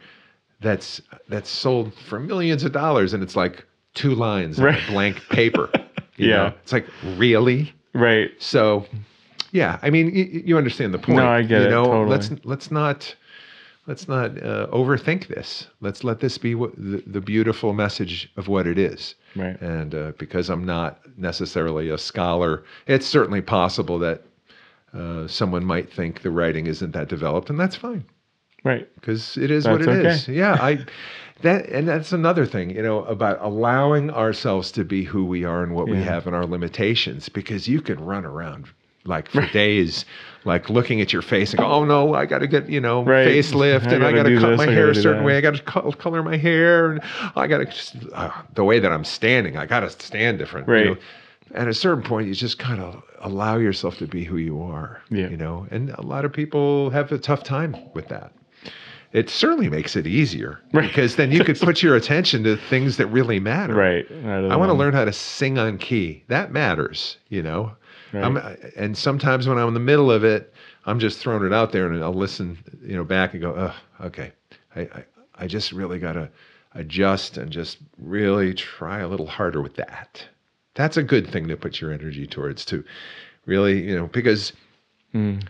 that's that's sold for millions of dollars, and it's like two lines on Right. a blank paper. [laughs] You Yeah. know? it's like really. Right. So, yeah, I mean, you, you understand the point. No, I get you it, know, totally. Let's let's not let's not uh, overthink this. Let's let this be what, the, the beautiful message of what it is. Right. And uh, because I'm not necessarily a scholar, it's certainly possible that uh, someone might think the writing isn't that developed, and that's fine Right. because it is what That's it is. okay. Yeah, I [laughs] that and that's another thing, you know, about allowing ourselves to be who we are and what we have and our limitations because you can run around like for days like looking at your face and go, "Oh no, I got to get, you know, Right. facelift I and I gotta got to cut this, my I hair a certain that." way. I got to co- color my hair and I got to just uh, the way that I'm standing, I got to stand different, you Right. know. At a certain point, you just kind of allow yourself to be who you are, Yeah. you know. And a lot of people have a tough time with that it certainly makes it easier [laughs] Right. because then you could put your attention to things that really matter. Right. I want to learn how to sing on key. That matters, you know. Right. I'm, and sometimes when I'm in the middle of it, I'm just throwing it out there and I'll listen, you know, back and go, oh, okay. I, I, I just really got to adjust and just really try a little harder with that. That's a good thing to put your energy towards too. Really, you know, because Mm.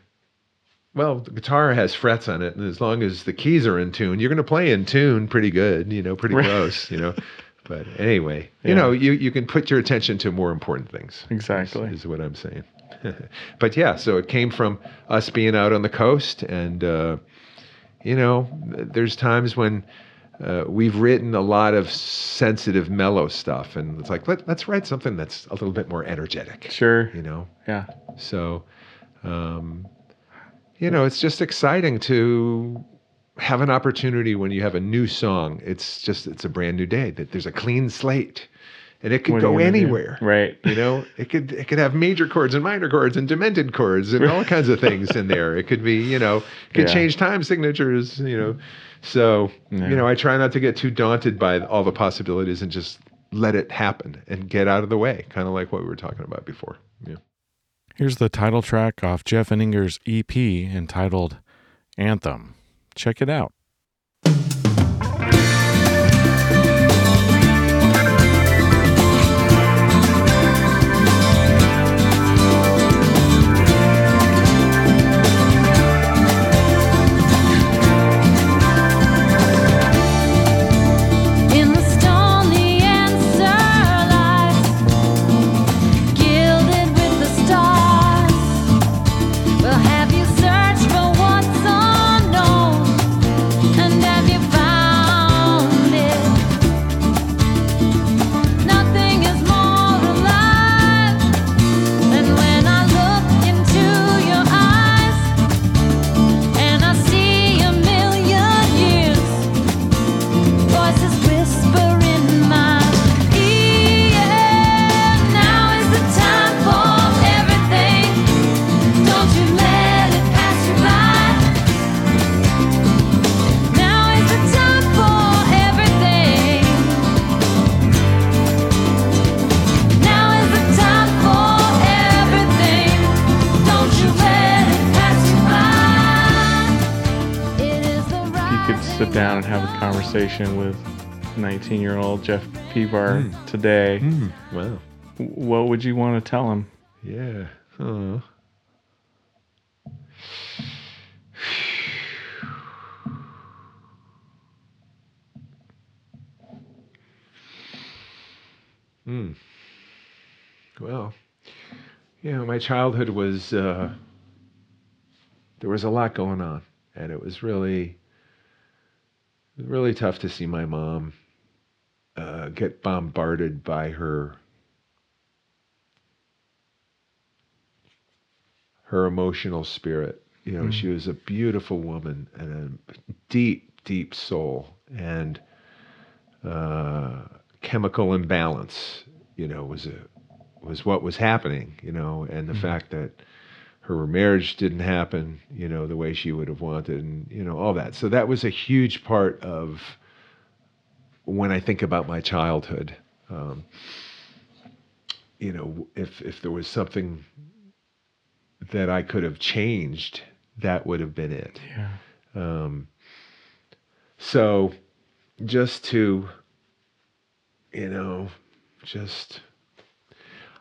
well, the guitar has frets on it, and as long as the keys are in tune, you're going to play in tune pretty good, you know, pretty Right. close, you know. [laughs] But anyway, Yeah. you know, you, you can put your attention to more important things. is- Exactly. Is, what I'm saying. [laughs] but yeah, so it came from us being out on the coast, and, uh, you know, there's times when uh, we've written a lot of sensitive, mellow stuff, and it's like, Let, let's write something that's a little bit more energetic, Sure. you know? Yeah. So, um, you know, it's just exciting to have an opportunity when you have a new song. It's just it's a brand new day. That there's a clean slate, and it could What go gonna do? anywhere. Right. You know, it could it could have major chords and minor chords and demented chords and all kinds of things in there. It could be, you know, it could Yeah. change time signatures. You know, so Yeah. you know, I try not to get too daunted by all the possibilities and just let it happen and get out of the way, kind of like what we were talking about before. Yeah. Here's the title track off Jeff and Inger's EP entitled Anthem. Check it out. And have a conversation with 19 year old Jeff Pevar today, Mm, wow. what would you want to tell him? Yeah. Oh. Hmm. Well, you know, my childhood was uh, there was a lot going on, and it was really, really tough to see my mom uh, get bombarded by her her emotional spirit. You know, she was a beautiful woman and a deep, deep soul and uh, chemical imbalance. You know, was a was what was happening. You know, and the fact that her marriage didn't happen. You know, the way she would have wanted, and you know all that. So that was a huge part of when I think about my childhood. Um, you know, if if there was something that I could have changed, that would have been it. Yeah. Um, so just to, you know, just,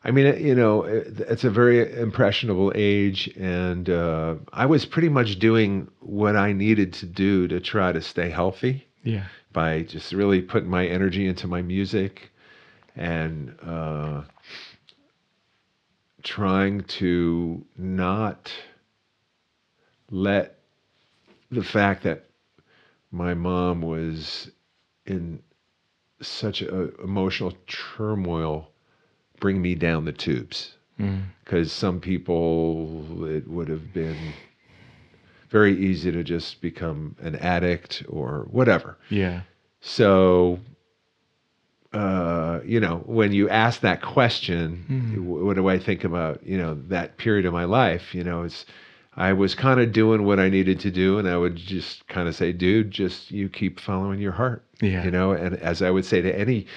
I mean, you know, it, it's a very impressionable age, and uh, I was pretty much doing what I needed to do to try to stay healthy Yeah. by just really putting my energy into my music and uh, trying to not let the fact that my mom was in such a emotional turmoil bring me down the tubes Mm. because some people it would have been very easy to just become an addict or whatever Yeah. so, uh, you know, when you ask that question, wh- what do I think about, you know, that period of my life? You know, it's, I was kind of doing what I needed to do, and I would just kind of say, dude, just you keep following your heart. Yeah. You know, and as I would say to any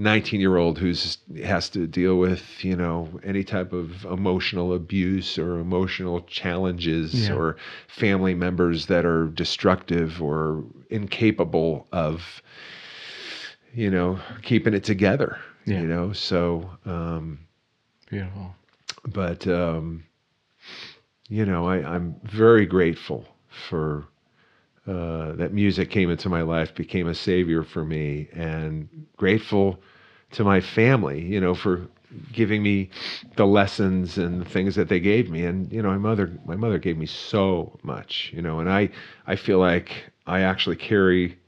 19 year old who's has to deal with, you know, any type of emotional abuse or emotional challenges Yeah. or family members that are destructive or incapable of you know keeping it together Yeah. you know so um Beautiful. but um you know I, i'm very grateful for uh, that music came into my life became a savior for me and grateful to my family you know for giving me the lessons and the things that they gave me. And you know my mother my mother gave me so much you know and i i feel like i actually carry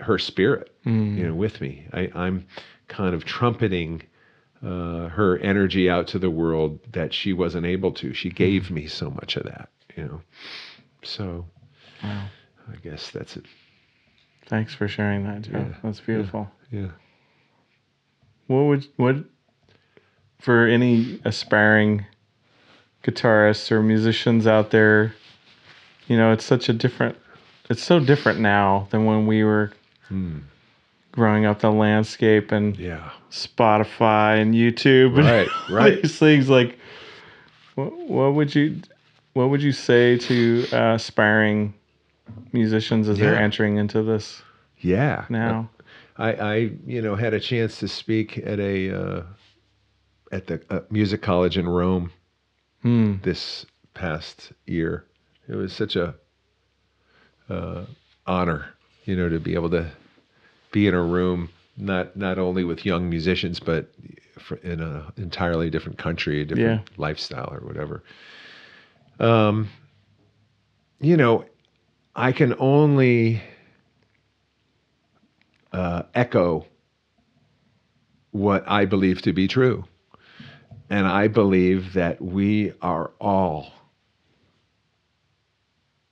her spirit you know with me. I, i'm kind of trumpeting uh, her energy out to the world that she wasn't able to. She gave me so much of that you know. So Wow. I guess that's it Thanks for sharing that, Jeff. Yeah. That's beautiful. yeah What would what for any aspiring guitarists or musicians out there, you know, it's such a different it's so different now than when we were Hmm. growing up the landscape and yeah Spotify and YouTube and Right, [laughs] these things like what, what would you what would you say to uh, aspiring musicians as they're entering into this yeah now? I, I, you know, had a chance to speak at a uh, at the uh, music college in Rome Hmm. this past year. It was such a uh, honor, you know, to be able to be in a room not not only with young musicians, but in an entirely different country, a different lifestyle, or whatever. Um, you know, I can only uh, echo what I believe to be true. And I believe that we are all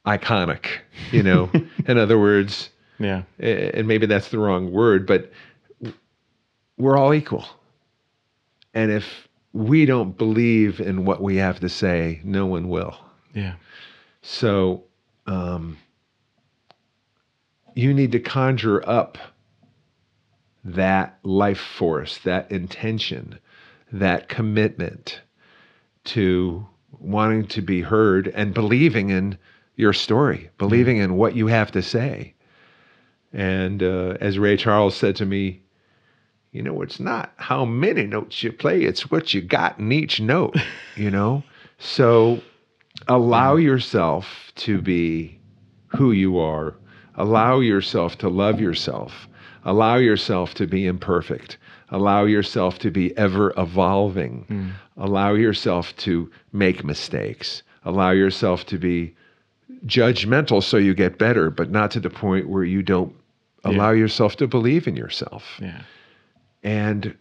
iconic, you know. [laughs] In other words, Yeah. and maybe that's the wrong word, but we're all equal. And if we don't believe in what we have to say, no one will. Yeah. So um, you need to conjure up that life force, that intention, that commitment to wanting to be heard and believing in your story, believing in what you have to say. And uh, as Ray Charles said to me, you know, it's not how many notes you play, it's what you got in each note, you know? So allow yourself to be who you are, allow yourself to love yourself, allow yourself to be imperfect, allow yourself to be ever evolving, mm. allow yourself to make mistakes, allow yourself to be judgmental so you get better, but not to the point where you don't allow yourself to believe in yourself. Yeah. and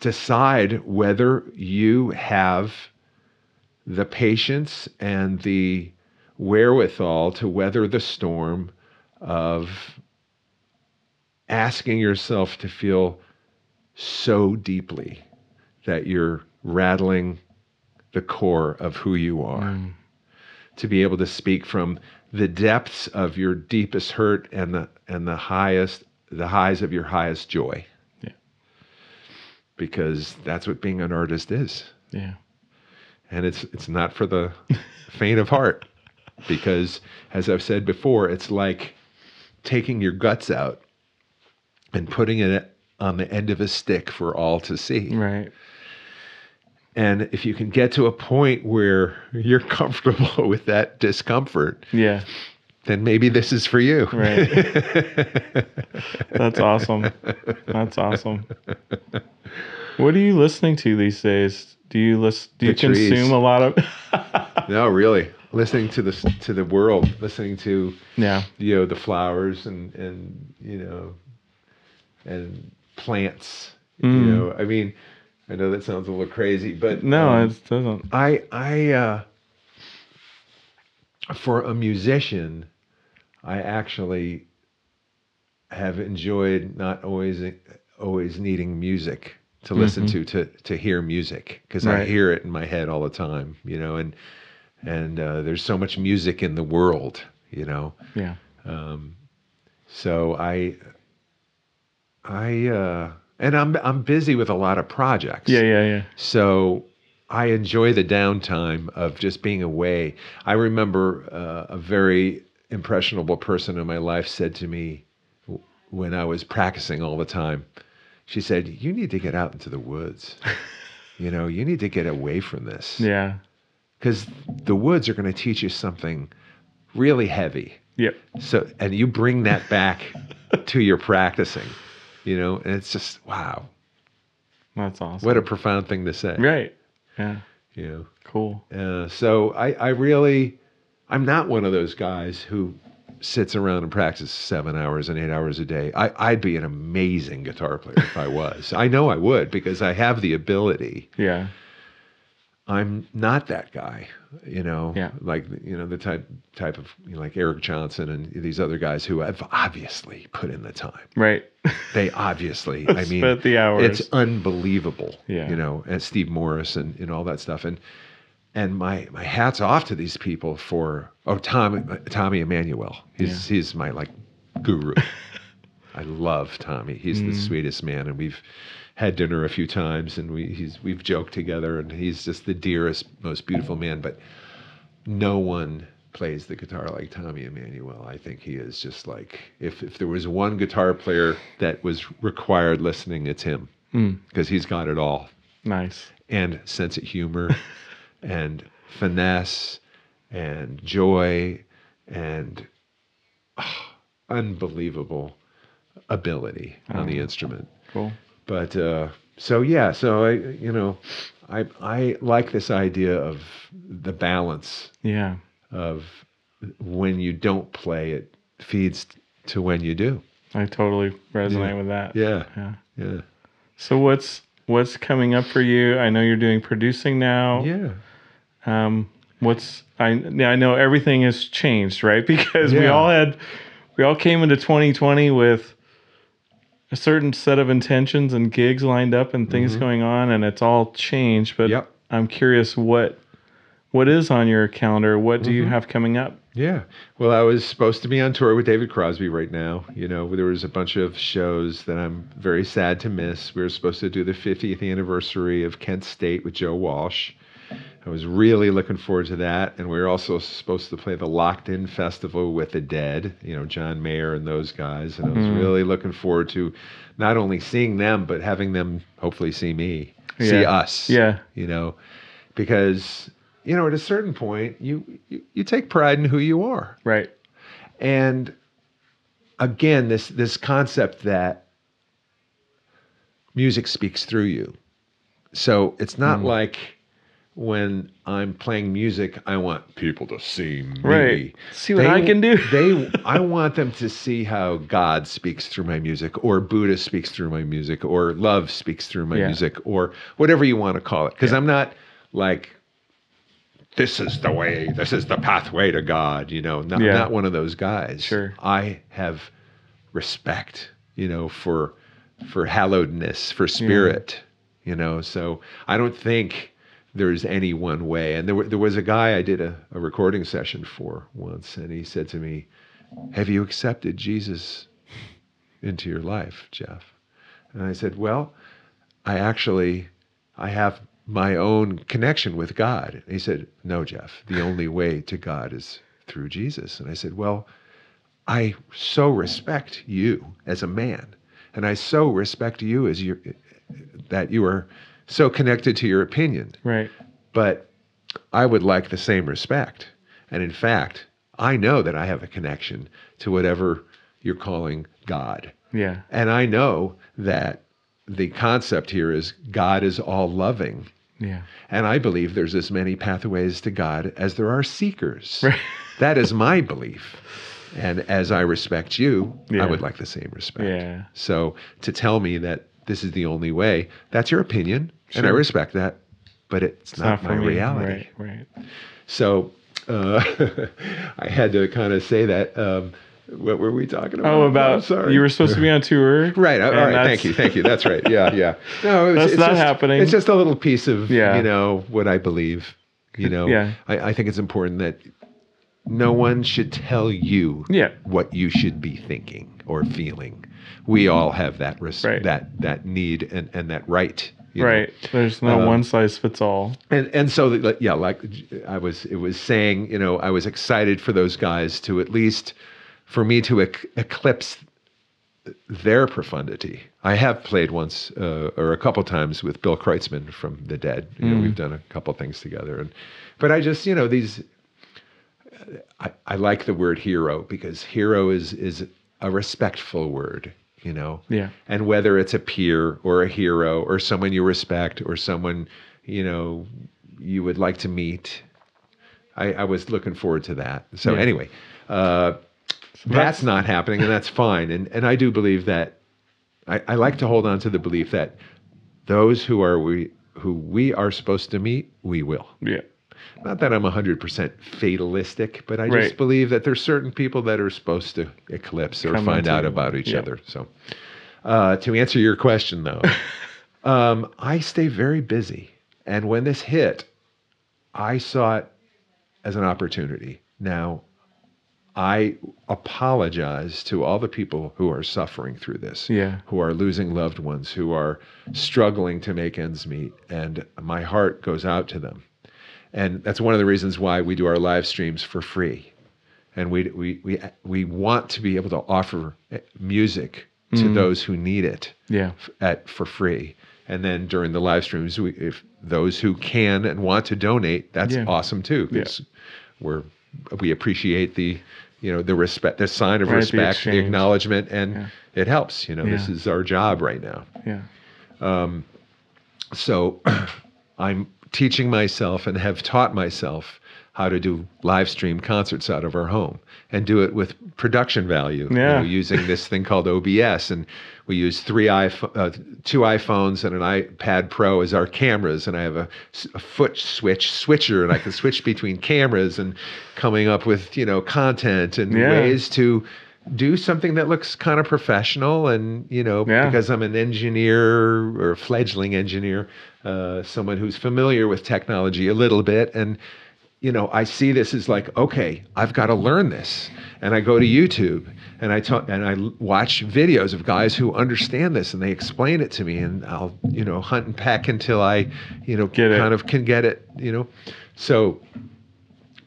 decide whether you have the patience and the wherewithal to weather the storm of asking yourself to feel so deeply that you're rattling the core of who you are. Mm. To be able to speak from the depths of your deepest hurt and the and the highest the highs of your highest joy. Yeah. Because that's what being an artist is. Yeah. And it's it's not for the faint of heart. Because as I've said before, it's like taking your guts out and putting it on the end of a stick for all to see. Right. And if you can get to a point where you're comfortable [laughs] with that discomfort, Yeah. then maybe this is for you. Right. [laughs] That's awesome. That's awesome. What are you listening to these days? Do you listen? Do you consume a lot of? [laughs] no, really. Listening to the to the world, listening to yeah. you know the flowers and and you know and plants. You Mm. know, I mean, I know that sounds a little crazy, but No, um, it doesn't. I I uh, for a musician, I actually have enjoyed not always always needing music to listen to to to hear music because I Mm-hmm. Hear it in my head all the time, you know, and and uh, there's so much music in the world, you know. Yeah. Um, So I I uh and I'm I'm busy with a lot of projects. Yeah. Yeah. Yeah. So I enjoy the downtime of just being away. I remember uh, a very impressionable person in my life said to me when I was practicing all the time, she said, You need to get out into the woods. [laughs] you know, you need to get away from this. Yeah. Because the woods are going to teach you something really heavy. Yep. So, and you bring that back to your practicing, you know, and it's just, wow, That's awesome. what a profound thing to say. Right. Yeah. You know, Cool. Uh, so I, I really, I'm not one of those guys who sits around and practices seven hours and eight hours a day. I, I'd be an amazing guitar player if I was. I know I would because I have the ability. Yeah. I'm not that guy, you know. Yeah. Like you know the type type of you know, like Eric Johnson and these other guys who have obviously put in the time. Right. [laughs] They obviously, I mean, Spent the hours. it's unbelievable. Yeah. You know, and Steve Morse and, and all that stuff. And and my my hats off to these people for oh Tommy Tommy Emmanuel. He's he's my like guru. [laughs] I love Tommy. He's Mm. the sweetest man, and we've had dinner a few times, and we he's we've joked together, and he's just the dearest, most beautiful man. But no one plays the guitar like Tommy Emmanuel. I think he is just like if if there was one guitar player that was required listening, it's him because he's got it all nice. and sense of humor [laughs] and finesse and joy and ah, unbelievable ability on the instrument. Cool. But uh, so yeah, so I you know I I like this idea of the balance Yeah. of when you don't play it feeds to when you do. I totally resonate with that. Yeah. Yeah. Yeah. So what's what's coming up for you? I know you're doing producing now. Yeah. Um, what's I yeah, I know everything has changed, right? [laughs] Because we all had we all came into 2020 with a certain set of intentions and gigs lined up and things going on, and it's all changed. But Mm-hmm. Yep. I'm curious what what is on your calendar? What do you Mm-hmm. have coming up? Yeah. Well, I was supposed to be on tour with David Crosby right now. You know, there was a bunch of shows that I'm very sad to miss. We were supposed to do the 50th anniversary of Kent State with Joe Walsh. I was really looking forward to that. And we were also supposed to play the Lockn' Festival with the Dead, you know, John Mayer and those guys. And I was really looking forward to not only seeing them, but having them hopefully see me, see us. Yeah. You know, because, you know, at a certain point, you, you, you take pride in who you are Right. and again this this concept that music speaks through you so it's not Mm. like when i'm playing music i want people to see me Right. See what I can do. [laughs] they i want them to see how god speaks through my music or buddha speaks through my music or love speaks through my Yeah. music or whatever you want to call it because i'm not like this is the way, this is the pathway to God, you know, not, Yeah. not one of those guys. Sure. I have respect, you know, for for hallowedness, for spirit, you know. So I don't think there's any one way. And there, wa- there was a guy I did a, a recording session for once, and he said to me, Have you accepted Jesus into your life, Jeff? And I said, Well, I actually I have my own connection with God. And he said, No, Jeff, the only way to God is through Jesus. And I said, Well, I so respect you as a man, and I so respect you as you that you are so connected to your opinion. Right. But I would like the same respect. And in fact, I know that I have a connection to whatever you're calling God. Yeah. And I know that the concept here is God is all loving. Yeah. And I believe there's as many pathways to God as there are seekers. Right. [laughs] That is my belief. And as I respect you, Yeah. I would like the same respect. Yeah. So to tell me that this is the only way, that's your opinion. And I respect that. But it's, It's not, my me. reality. Right. Right. So uh, [laughs] I had to kind of say that. Um, what were we talking about? Oh, about sorry. you were supposed to be on tour. [laughs] Right. All right. Thank you. Thank you. That's right. Yeah. Yeah. [laughs] No, it's, That's it's not just, happening. It's just a little piece of Yeah. you know what I believe. You know. Yeah. I, I think it's important that no one should tell you Yeah. what you should be thinking or feeling. We all have that res- Right. that that need and, and that right. You know. Right. There's no Um, one size fits all. And and so the- yeah, like I was it was saying, you know, I was excited for those guys to at least for me to ec- eclipse their profundity. I have played once uh, or a couple times with Bill Kreutzmann from The Dead. You know, we've done a couple things together, and but I just you know these. I, I like the word hero because hero is is a respectful word, you know. Yeah. And whether it's a peer or a hero or someone you respect or someone you know you would like to meet, I, I was looking forward to that. So Yeah. anyway, uh, that's not happening, and that's fine. And and I do believe that I, I like to hold on to the belief that those who are we who we are supposed to meet, we will. Yeah. Not that I'm 100% fatalistic, but I just believe that there's certain people that are supposed to eclipse or Come find out about each yeah. other. So, uh, to answer your question, though, [laughs] um, I stay very busy. And when this hit, I saw it as an opportunity. Now, I apologize to all the people who are suffering through this, Yeah. who are losing loved ones, who are struggling to make ends meet. And my heart goes out to them. And that's one of the reasons why we do our live streams for free. And we, we, we, we want to be able to offer music to Mm. those who need it Yeah. at for free. And then during the live streams, we, if those who can and want to donate, that's Yeah. awesome too. Yeah. 'cause We're we appreciate the you know the respect, the sign of Right, respect, the, exchange. acknowledgement, and Yeah. it helps. You know, this is our job right now. Yeah. So [clears throat] I'm teaching myself and have taught myself how to do live stream concerts out of our home and do it with production value. you Yeah. know, using this thing called OBS, and we use three iPhone, uh, two iPhones and an iPad Pro as our cameras, and I have a foot switch switcher, and I can switch between cameras and coming up with you know content and Yeah. ways to do something that looks kind of professional and you know Yeah. because i'm an engineer or a fledgling engineer uh, someone who's familiar with technology a little bit and you know, I see this as like, okay, I've got to learn this. And I go to YouTube and I talk and I watch videos of guys who understand this and they explain it to me and I'll, you know, hunt and peck until I, you know, Get it. kind of can get it, you know. So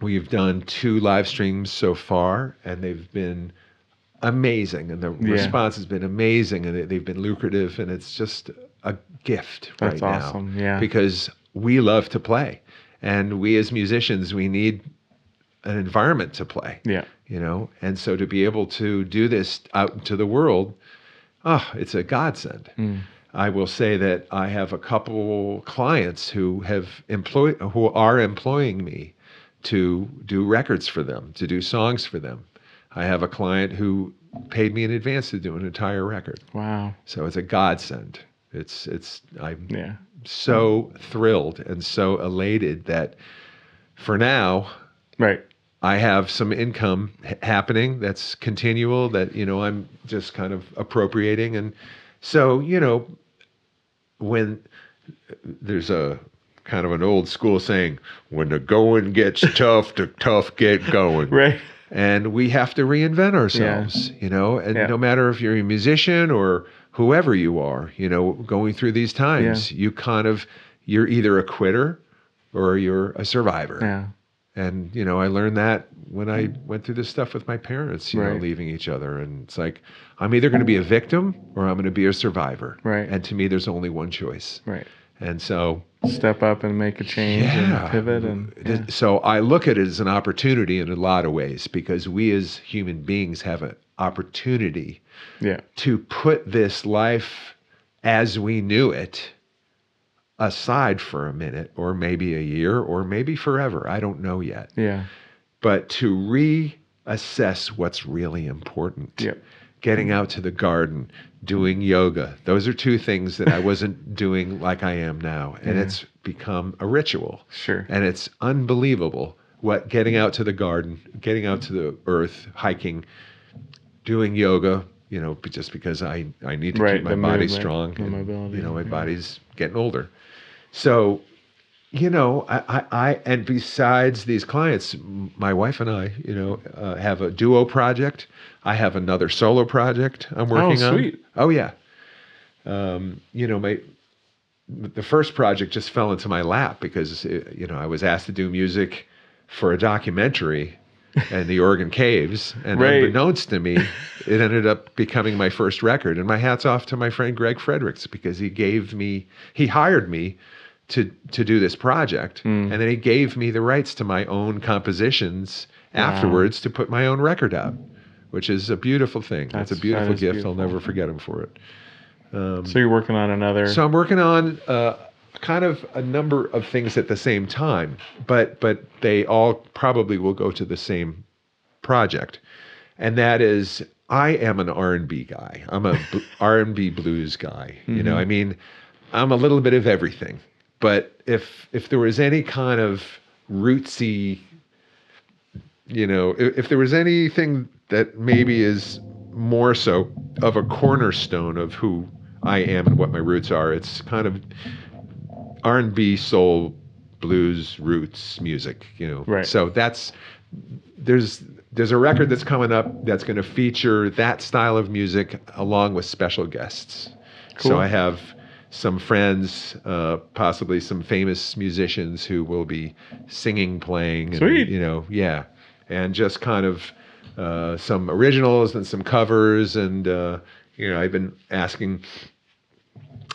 we've done two live streams so far and they've been amazing and the Yeah. response has been amazing and they've been lucrative and it's just a gift That's right awesome, now yeah. because we love to play and we as musicians we need an environment to play Yeah. you know and so to be able to do this out into the world oh it's a godsend Mm. i will say that i have a couple clients who have employed who are employing me to do records for them to do songs for them i have a client who paid me in advance to do an entire record Wow. so it's a godsend it's it's i'm Yeah. so thrilled and so elated that for now Right. I have some income h- happening that's continual that you know I'm just kind of appropriating and so you know when there's a kind of an old school saying when the going gets [laughs] tough the tough get going Right. and we have to reinvent ourselves you know and Yeah. no matter if you're a musician or whoever you are you know going through these times you kind of you're either a quitter or you're a survivor. Yeah. and you know i learned that when i mm. went through this stuff with my parents you know leaving each other. And it's like i'm either going to be a victim or i'm going to be a survivor. Right. and to me there's only one choice. Right. and so Step up and make a change and pivot and is- So I look at it as an opportunity in a lot of ways because we as human beings have an opportunity yeah. to put this life as we knew it aside for a minute or maybe a year or maybe forever. I don't know yet. Yeah. But to reassess what's really important. Yep. Getting out to the garden, doing yoga. Those are two things that I wasn't [laughs] doing like I am now. And Yeah. it's become a ritual. Sure. And it's unbelievable what getting out to the garden, getting out to the earth, hiking, doing yoga, you know, just because I, I need to Right, keep my body movement, strong. and, mobility, you know, my yeah. body's getting older. So, you know, I, I, I, and besides these clients, my wife and I, you know, uh, have a duo project. I have another solo project I'm working on. sweet. Oh, yeah. Um, you know, my, the first project just fell into my lap because it, you know I was asked to do music for a documentary and the Oregon Caves, and Right. unbeknownst to me, it ended up becoming my first record. And my hats off to my friend Greg Fredericks because he gave me, he hired me to to do this project, Hmm. and then he gave me the rights to my own compositions afterwards to put my own record out, which is a beautiful thing. That's, a beautiful that gift. I'll never forget him for it. So you're working on another. So I'm working on uh, kind of a number of things at the same time, but but they all probably will go to the same project, and that is I am an R&B guy. I'm a [laughs] R&B blues guy. You know, mm-hmm. I mean, I'm a little bit of everything. But if if there was any kind of rootsy, you know, if, if there was anything that maybe is more so of a cornerstone of who I am and what my roots are, it's kind of R&B, soul, blues, roots music. You know, Right. so that's there's there's a record that's coming up that's going to feature that style of music along with special guests. Cool. So I have some friends, uh, possibly some famous musicians who will be singing, playing, and, Sweet. you know, yeah, and just kind of uh, some originals and some covers, and uh, you know, I've been asking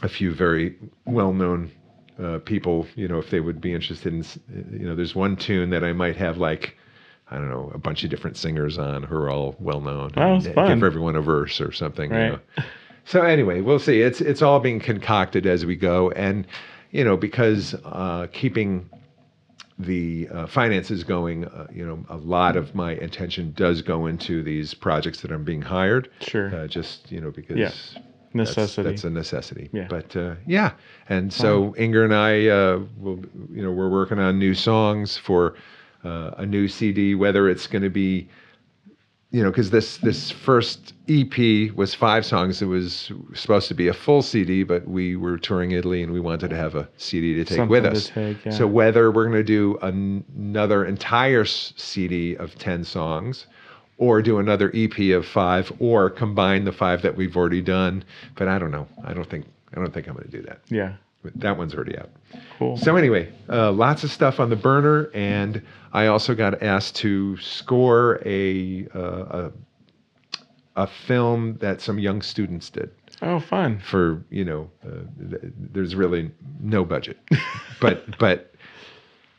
a few very well-known uh, people, you know, if they would be interested in, you know, there's one tune that I might have like, I don't know, a bunch of different singers on who are all well-known. Oh, it's fun. Give everyone a verse or something. you Right. know. So anyway, we'll see. It's it's all being concocted as we go, and you know, because uh, keeping the uh, finances going, uh, you know, a lot of my attention does go into these projects that I'm being hired. Sure. Uh, just you know, because Yeah. That's- Necessity. That's, a necessity. Yeah. But uh, yeah, and so Inger and I, uh, will, you know, we're working on new songs for uh, a new CD. Whether it's going to be you know, because this this first EP was five songs. It was supposed to be a full CD, but we were touring Italy and we wanted to have a CD to take Something with us. take, yeah. So whether we're going to do an- another entire CD of ten songs, or do another EP of five, or combine the five that we've already done, but I don't know. I don't think I don't think I'm going to do that. Yeah. But that one's already out. Cool. So anyway, uh, lots of stuff on the burner, and I also got asked to score a uh, a, a film that some young students did oh, fun. for you know. Uh, th- there's really no budget, [laughs] but but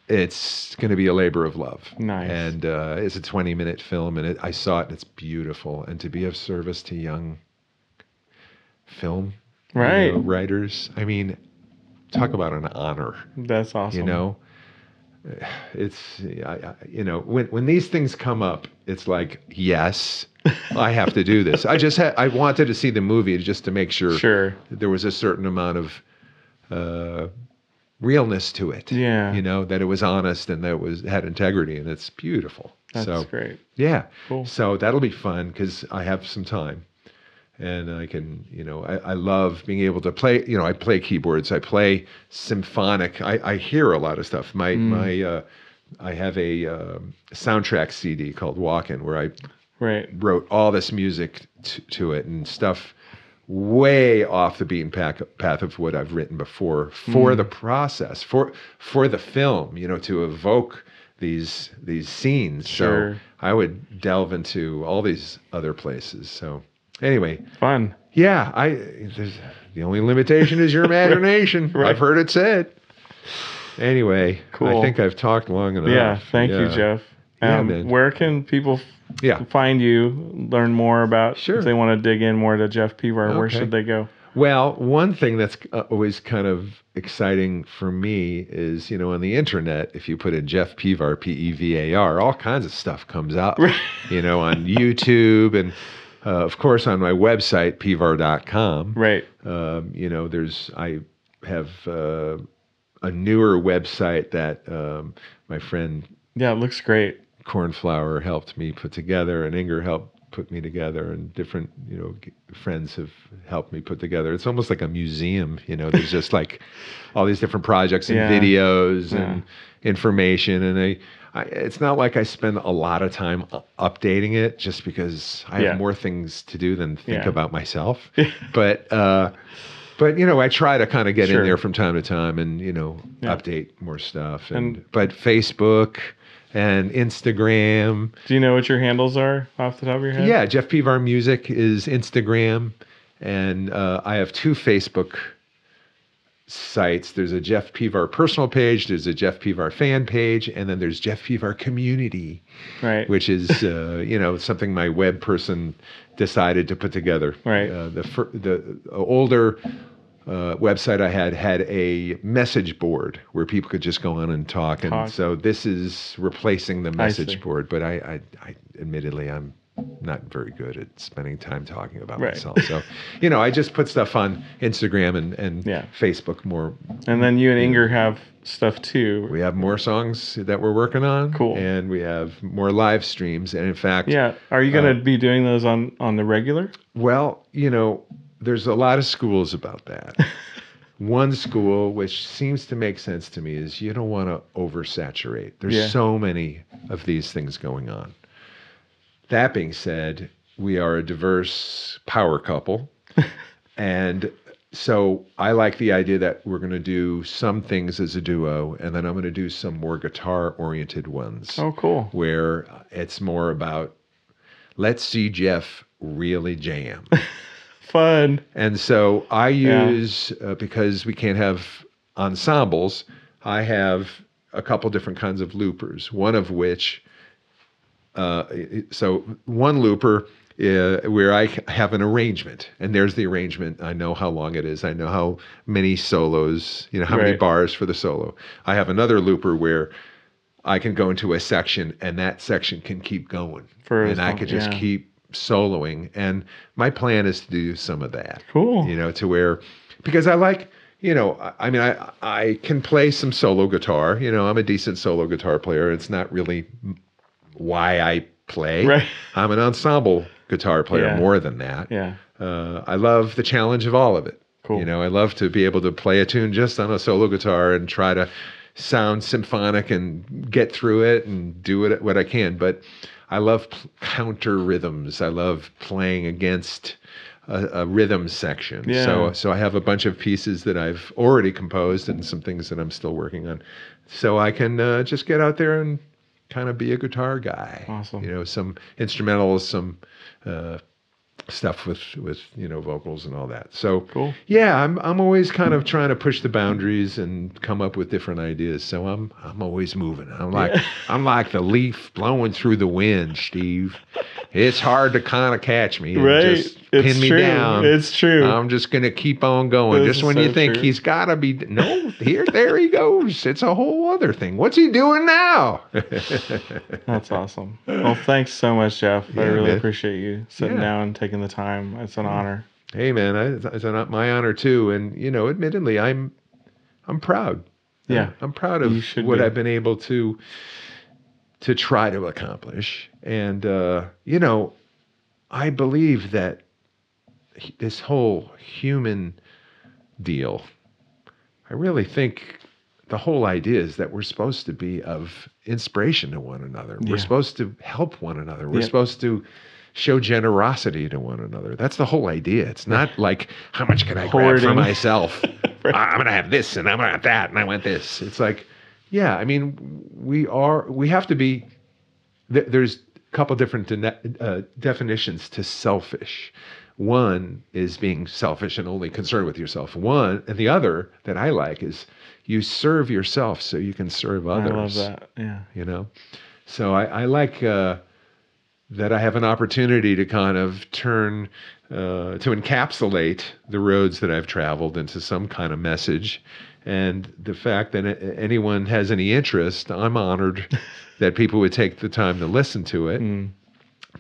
it's going to be a labor of love. Nice. And uh, it's a 20 minute film, and it, I saw it, and it's beautiful. And to be of service to young film you know, writers, I mean, talk about an honor That's awesome. you know it's I, I, you know when when these things come up it's like yes i have to do this i just had i wanted to see the movie just to make sure Sure. there was a certain amount of uh realness to it Yeah. you know that it was honest and that it was had integrity and it's beautiful That's so great. yeah Cool. so that'll be fun because i have some time and I can, you know, I, I love being able to play. You know, I play keyboards. I play symphonic. I, I hear a lot of stuff. My my, uh, I have a um soundtrack CD called Walkin' where I Right. wrote all this music t- to it and stuff way off the beaten path, of what I've written before for the process for for the film. You know, to evoke these these scenes. Sure. So I would delve into all these other places. So anyway, Fun. yeah, I there's, the only limitation is your [laughs] imagination. Right. I've heard it said. Anyway, Cool. I think I've talked long enough. Yeah. Thank you, Yeah. Jeff. Yeah, Um, man. Where can people Yeah. find you, learn more about? Sure. If they want to dig in more to Jeff Pevar, where should they go? Well, one thing that's uh, always kind of exciting for me is, you know, on the internet, if you put in Jeff Pevar, P E V A R, all kinds of stuff comes up, you know, on YouTube and, uh, of course, on my website, pevar.com. Right. Um, you know, there's, I have uh, a newer website that um, my friend Yeah. It looks great. Cornflower helped me put together, and Inger helped put me together, and different you know friends have helped me put together. It's almost like a museum, you know. There's just like [laughs] all these different projects and Yeah. videos Yeah. and information, and I, I. It's not like I spend a lot of time updating it, just because I have more things to do than think Yeah. about myself. [laughs] but. uh but you know, I try to kind of get Sure. in there from time to time, and you know, Yeah. update more stuff. And, And- but Facebook and Instagram, Do you know what your handles are off the top of your head? yeah, Jeff Pevar Music is Instagram, and uh, I have two Facebook sites. There's a Jeff Pevar personal page, there's a Jeff Pevar fan page, and then there's Jeff Pevar Community, Right. which is uh, you know something my web person decided to put together. Right. Uh, the fir- the older. Uh, website I had had a message board where people could just go on and talk, and Talk. so this is replacing the message board. But I, I, I admittedly, I'm not very good at spending time talking about Right. myself. So, [laughs] you know, I just put stuff on Instagram and, and Yeah. Facebook more. And then you and Inger have stuff too. We have more songs that we're working on. Cool. And we have more live streams. And in fact, Yeah. Are you Uh, going to be doing those on on the regular? well, you know, there's a lot of schools about that. [laughs] One school, which seems to make sense to me, is you don't want to oversaturate. There's Yeah. so many of these things going on. That being said, we are a diverse power couple. [laughs] and so I like the idea that we're going to do some things as a duo, and then I'm going to do some more guitar oriented ones Oh, cool. where it's more about let's see Jeff really jam. [laughs] Fun. and so I Yeah. use uh, because we can't have ensembles. I have a couple different kinds of loopers. One of which, uh, so one looper. Uh, where I have an arrangement, and there's the arrangement. I know how long it is. I know how many solos, you know, how many bars for the solo. I have another looper where I can go into a section and that section can keep going. For and I could just yeah. keep soloing. And my plan is to do some of that. Cool. You know, to where because I like, you know, I, I mean I I can play some solo guitar. You know, I'm a decent solo guitar player. It's not really why I play. Right. I'm an ensemble guitar player Yeah. more than that. Yeah. Uh, I love the challenge of all of it. Cool. You know, I love to be able to play a tune just on a solo guitar and try to sound symphonic and get through it and do it what I can. But I love p- counter rhythms. I love playing against a, a rhythm section. Yeah. So, so I have a bunch of pieces that I've already composed and some things that I'm still working on. So I can uh, just get out there and kind of be a guitar guy. Awesome. You know, some instrumentals, some uh, stuff with with you know vocals and all that. So Cool. Yeah, I'm I'm always kind of trying to push the boundaries and come up with different ideas. So I'm I'm always moving. I'm like [laughs] I'm like the leaf blowing through the wind, Steve. It's hard to kind of catch me Right. just It's pin me true. down. It's true. I'm just gonna keep on going. This just when so you think true. he's gotta be no, here there he goes. It's a whole other thing. What's he doing now? [laughs] That's awesome. Well, thanks so much, Jeff. I really man. appreciate you sitting Yeah. down and taking the time. It's an honor. hey man, I, it's an, my honor too. And you know, admittedly, I'm I'm proud. Yeah. I'm proud of what be. I've been able to to try to accomplish. And uh, you know, I believe that h- this whole human deal, I really think the whole idea is that we're supposed to be of inspiration to one another. Yeah. We're supposed to help one another. We're Yeah. supposed to show generosity to one another. That's the whole idea. It's not like how much can I grab for Hoarding. myself? [laughs] I'm gonna have this and I'm gonna have that and I want this. It's like, yeah, I mean, we are we have to be. th- There's a couple different de- uh, definitions to selfish. One is being selfish and only concerned with yourself. One and the other that I like is you serve yourself so you can serve others I love that. Yeah. you know so i, I like uh, that i have an opportunity to kind of turn uh, to encapsulate the roads that i've traveled into some kind of message and the fact that anyone has any interest i'm honored [laughs] that people would take the time to listen to it Mm.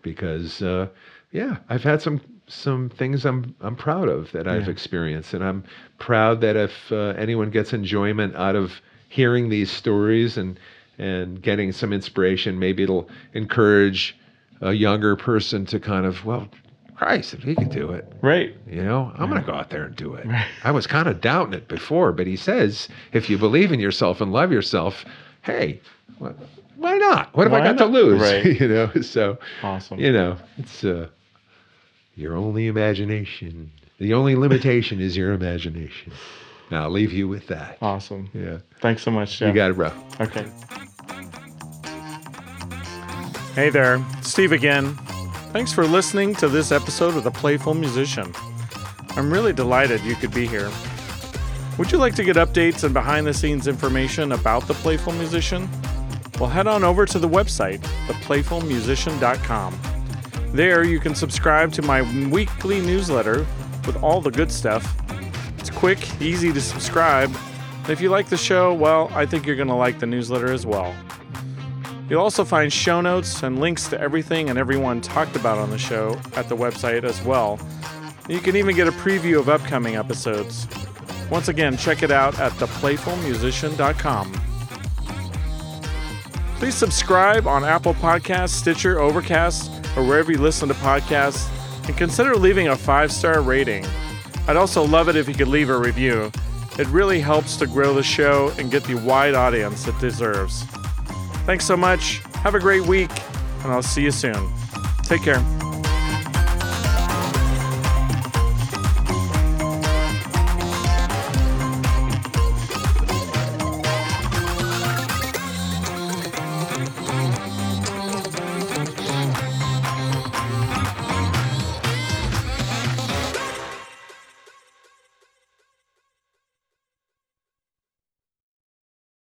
because uh, yeah, I've had some some things I'm I'm proud of that I've Yeah. experienced, and I'm proud that if uh, anyone gets enjoyment out of hearing these stories and and getting some inspiration, maybe it'll encourage a younger person to kind of well, Christ, if he could do it, Right. you know, I'm going to go out there and do it. I was kind of doubting it before, but he says if you believe in yourself and love yourself, hey, wh- why not? What have I Why got to lose? Right. [laughs] you know, so Awesome. you know, it's uh, your only imagination. The only limitation is your imagination. Now I'll leave you with that. Awesome. Yeah, Thanks so much, Jeff. you got it, bro. Okay. Hey there, Steve again. Thanks for listening to this episode of The Playful Musician. I'm really delighted you could be here. Would you like to get updates and behind the scenes information about The Playful Musician? Well, head on over to the website, theplayfulmusician.com. There, you can subscribe to my weekly newsletter with all the good stuff. It's quick, easy to subscribe. If you like the show, well, I think you're going to like the newsletter as well. You'll also find show notes and links to everything and everyone talked about on the show at the website as well. You can even get a preview of upcoming episodes. Once again, check it out at theplayfulmusician.com. Please subscribe on Apple Podcasts, Stitcher, Overcast, or wherever you listen to podcasts, and consider leaving a five star rating. I'd also love it if you could leave a review. It really helps to grow the show and get the wide audience it deserves. Thanks so much. Have a great week, and I'll see you soon. Take care.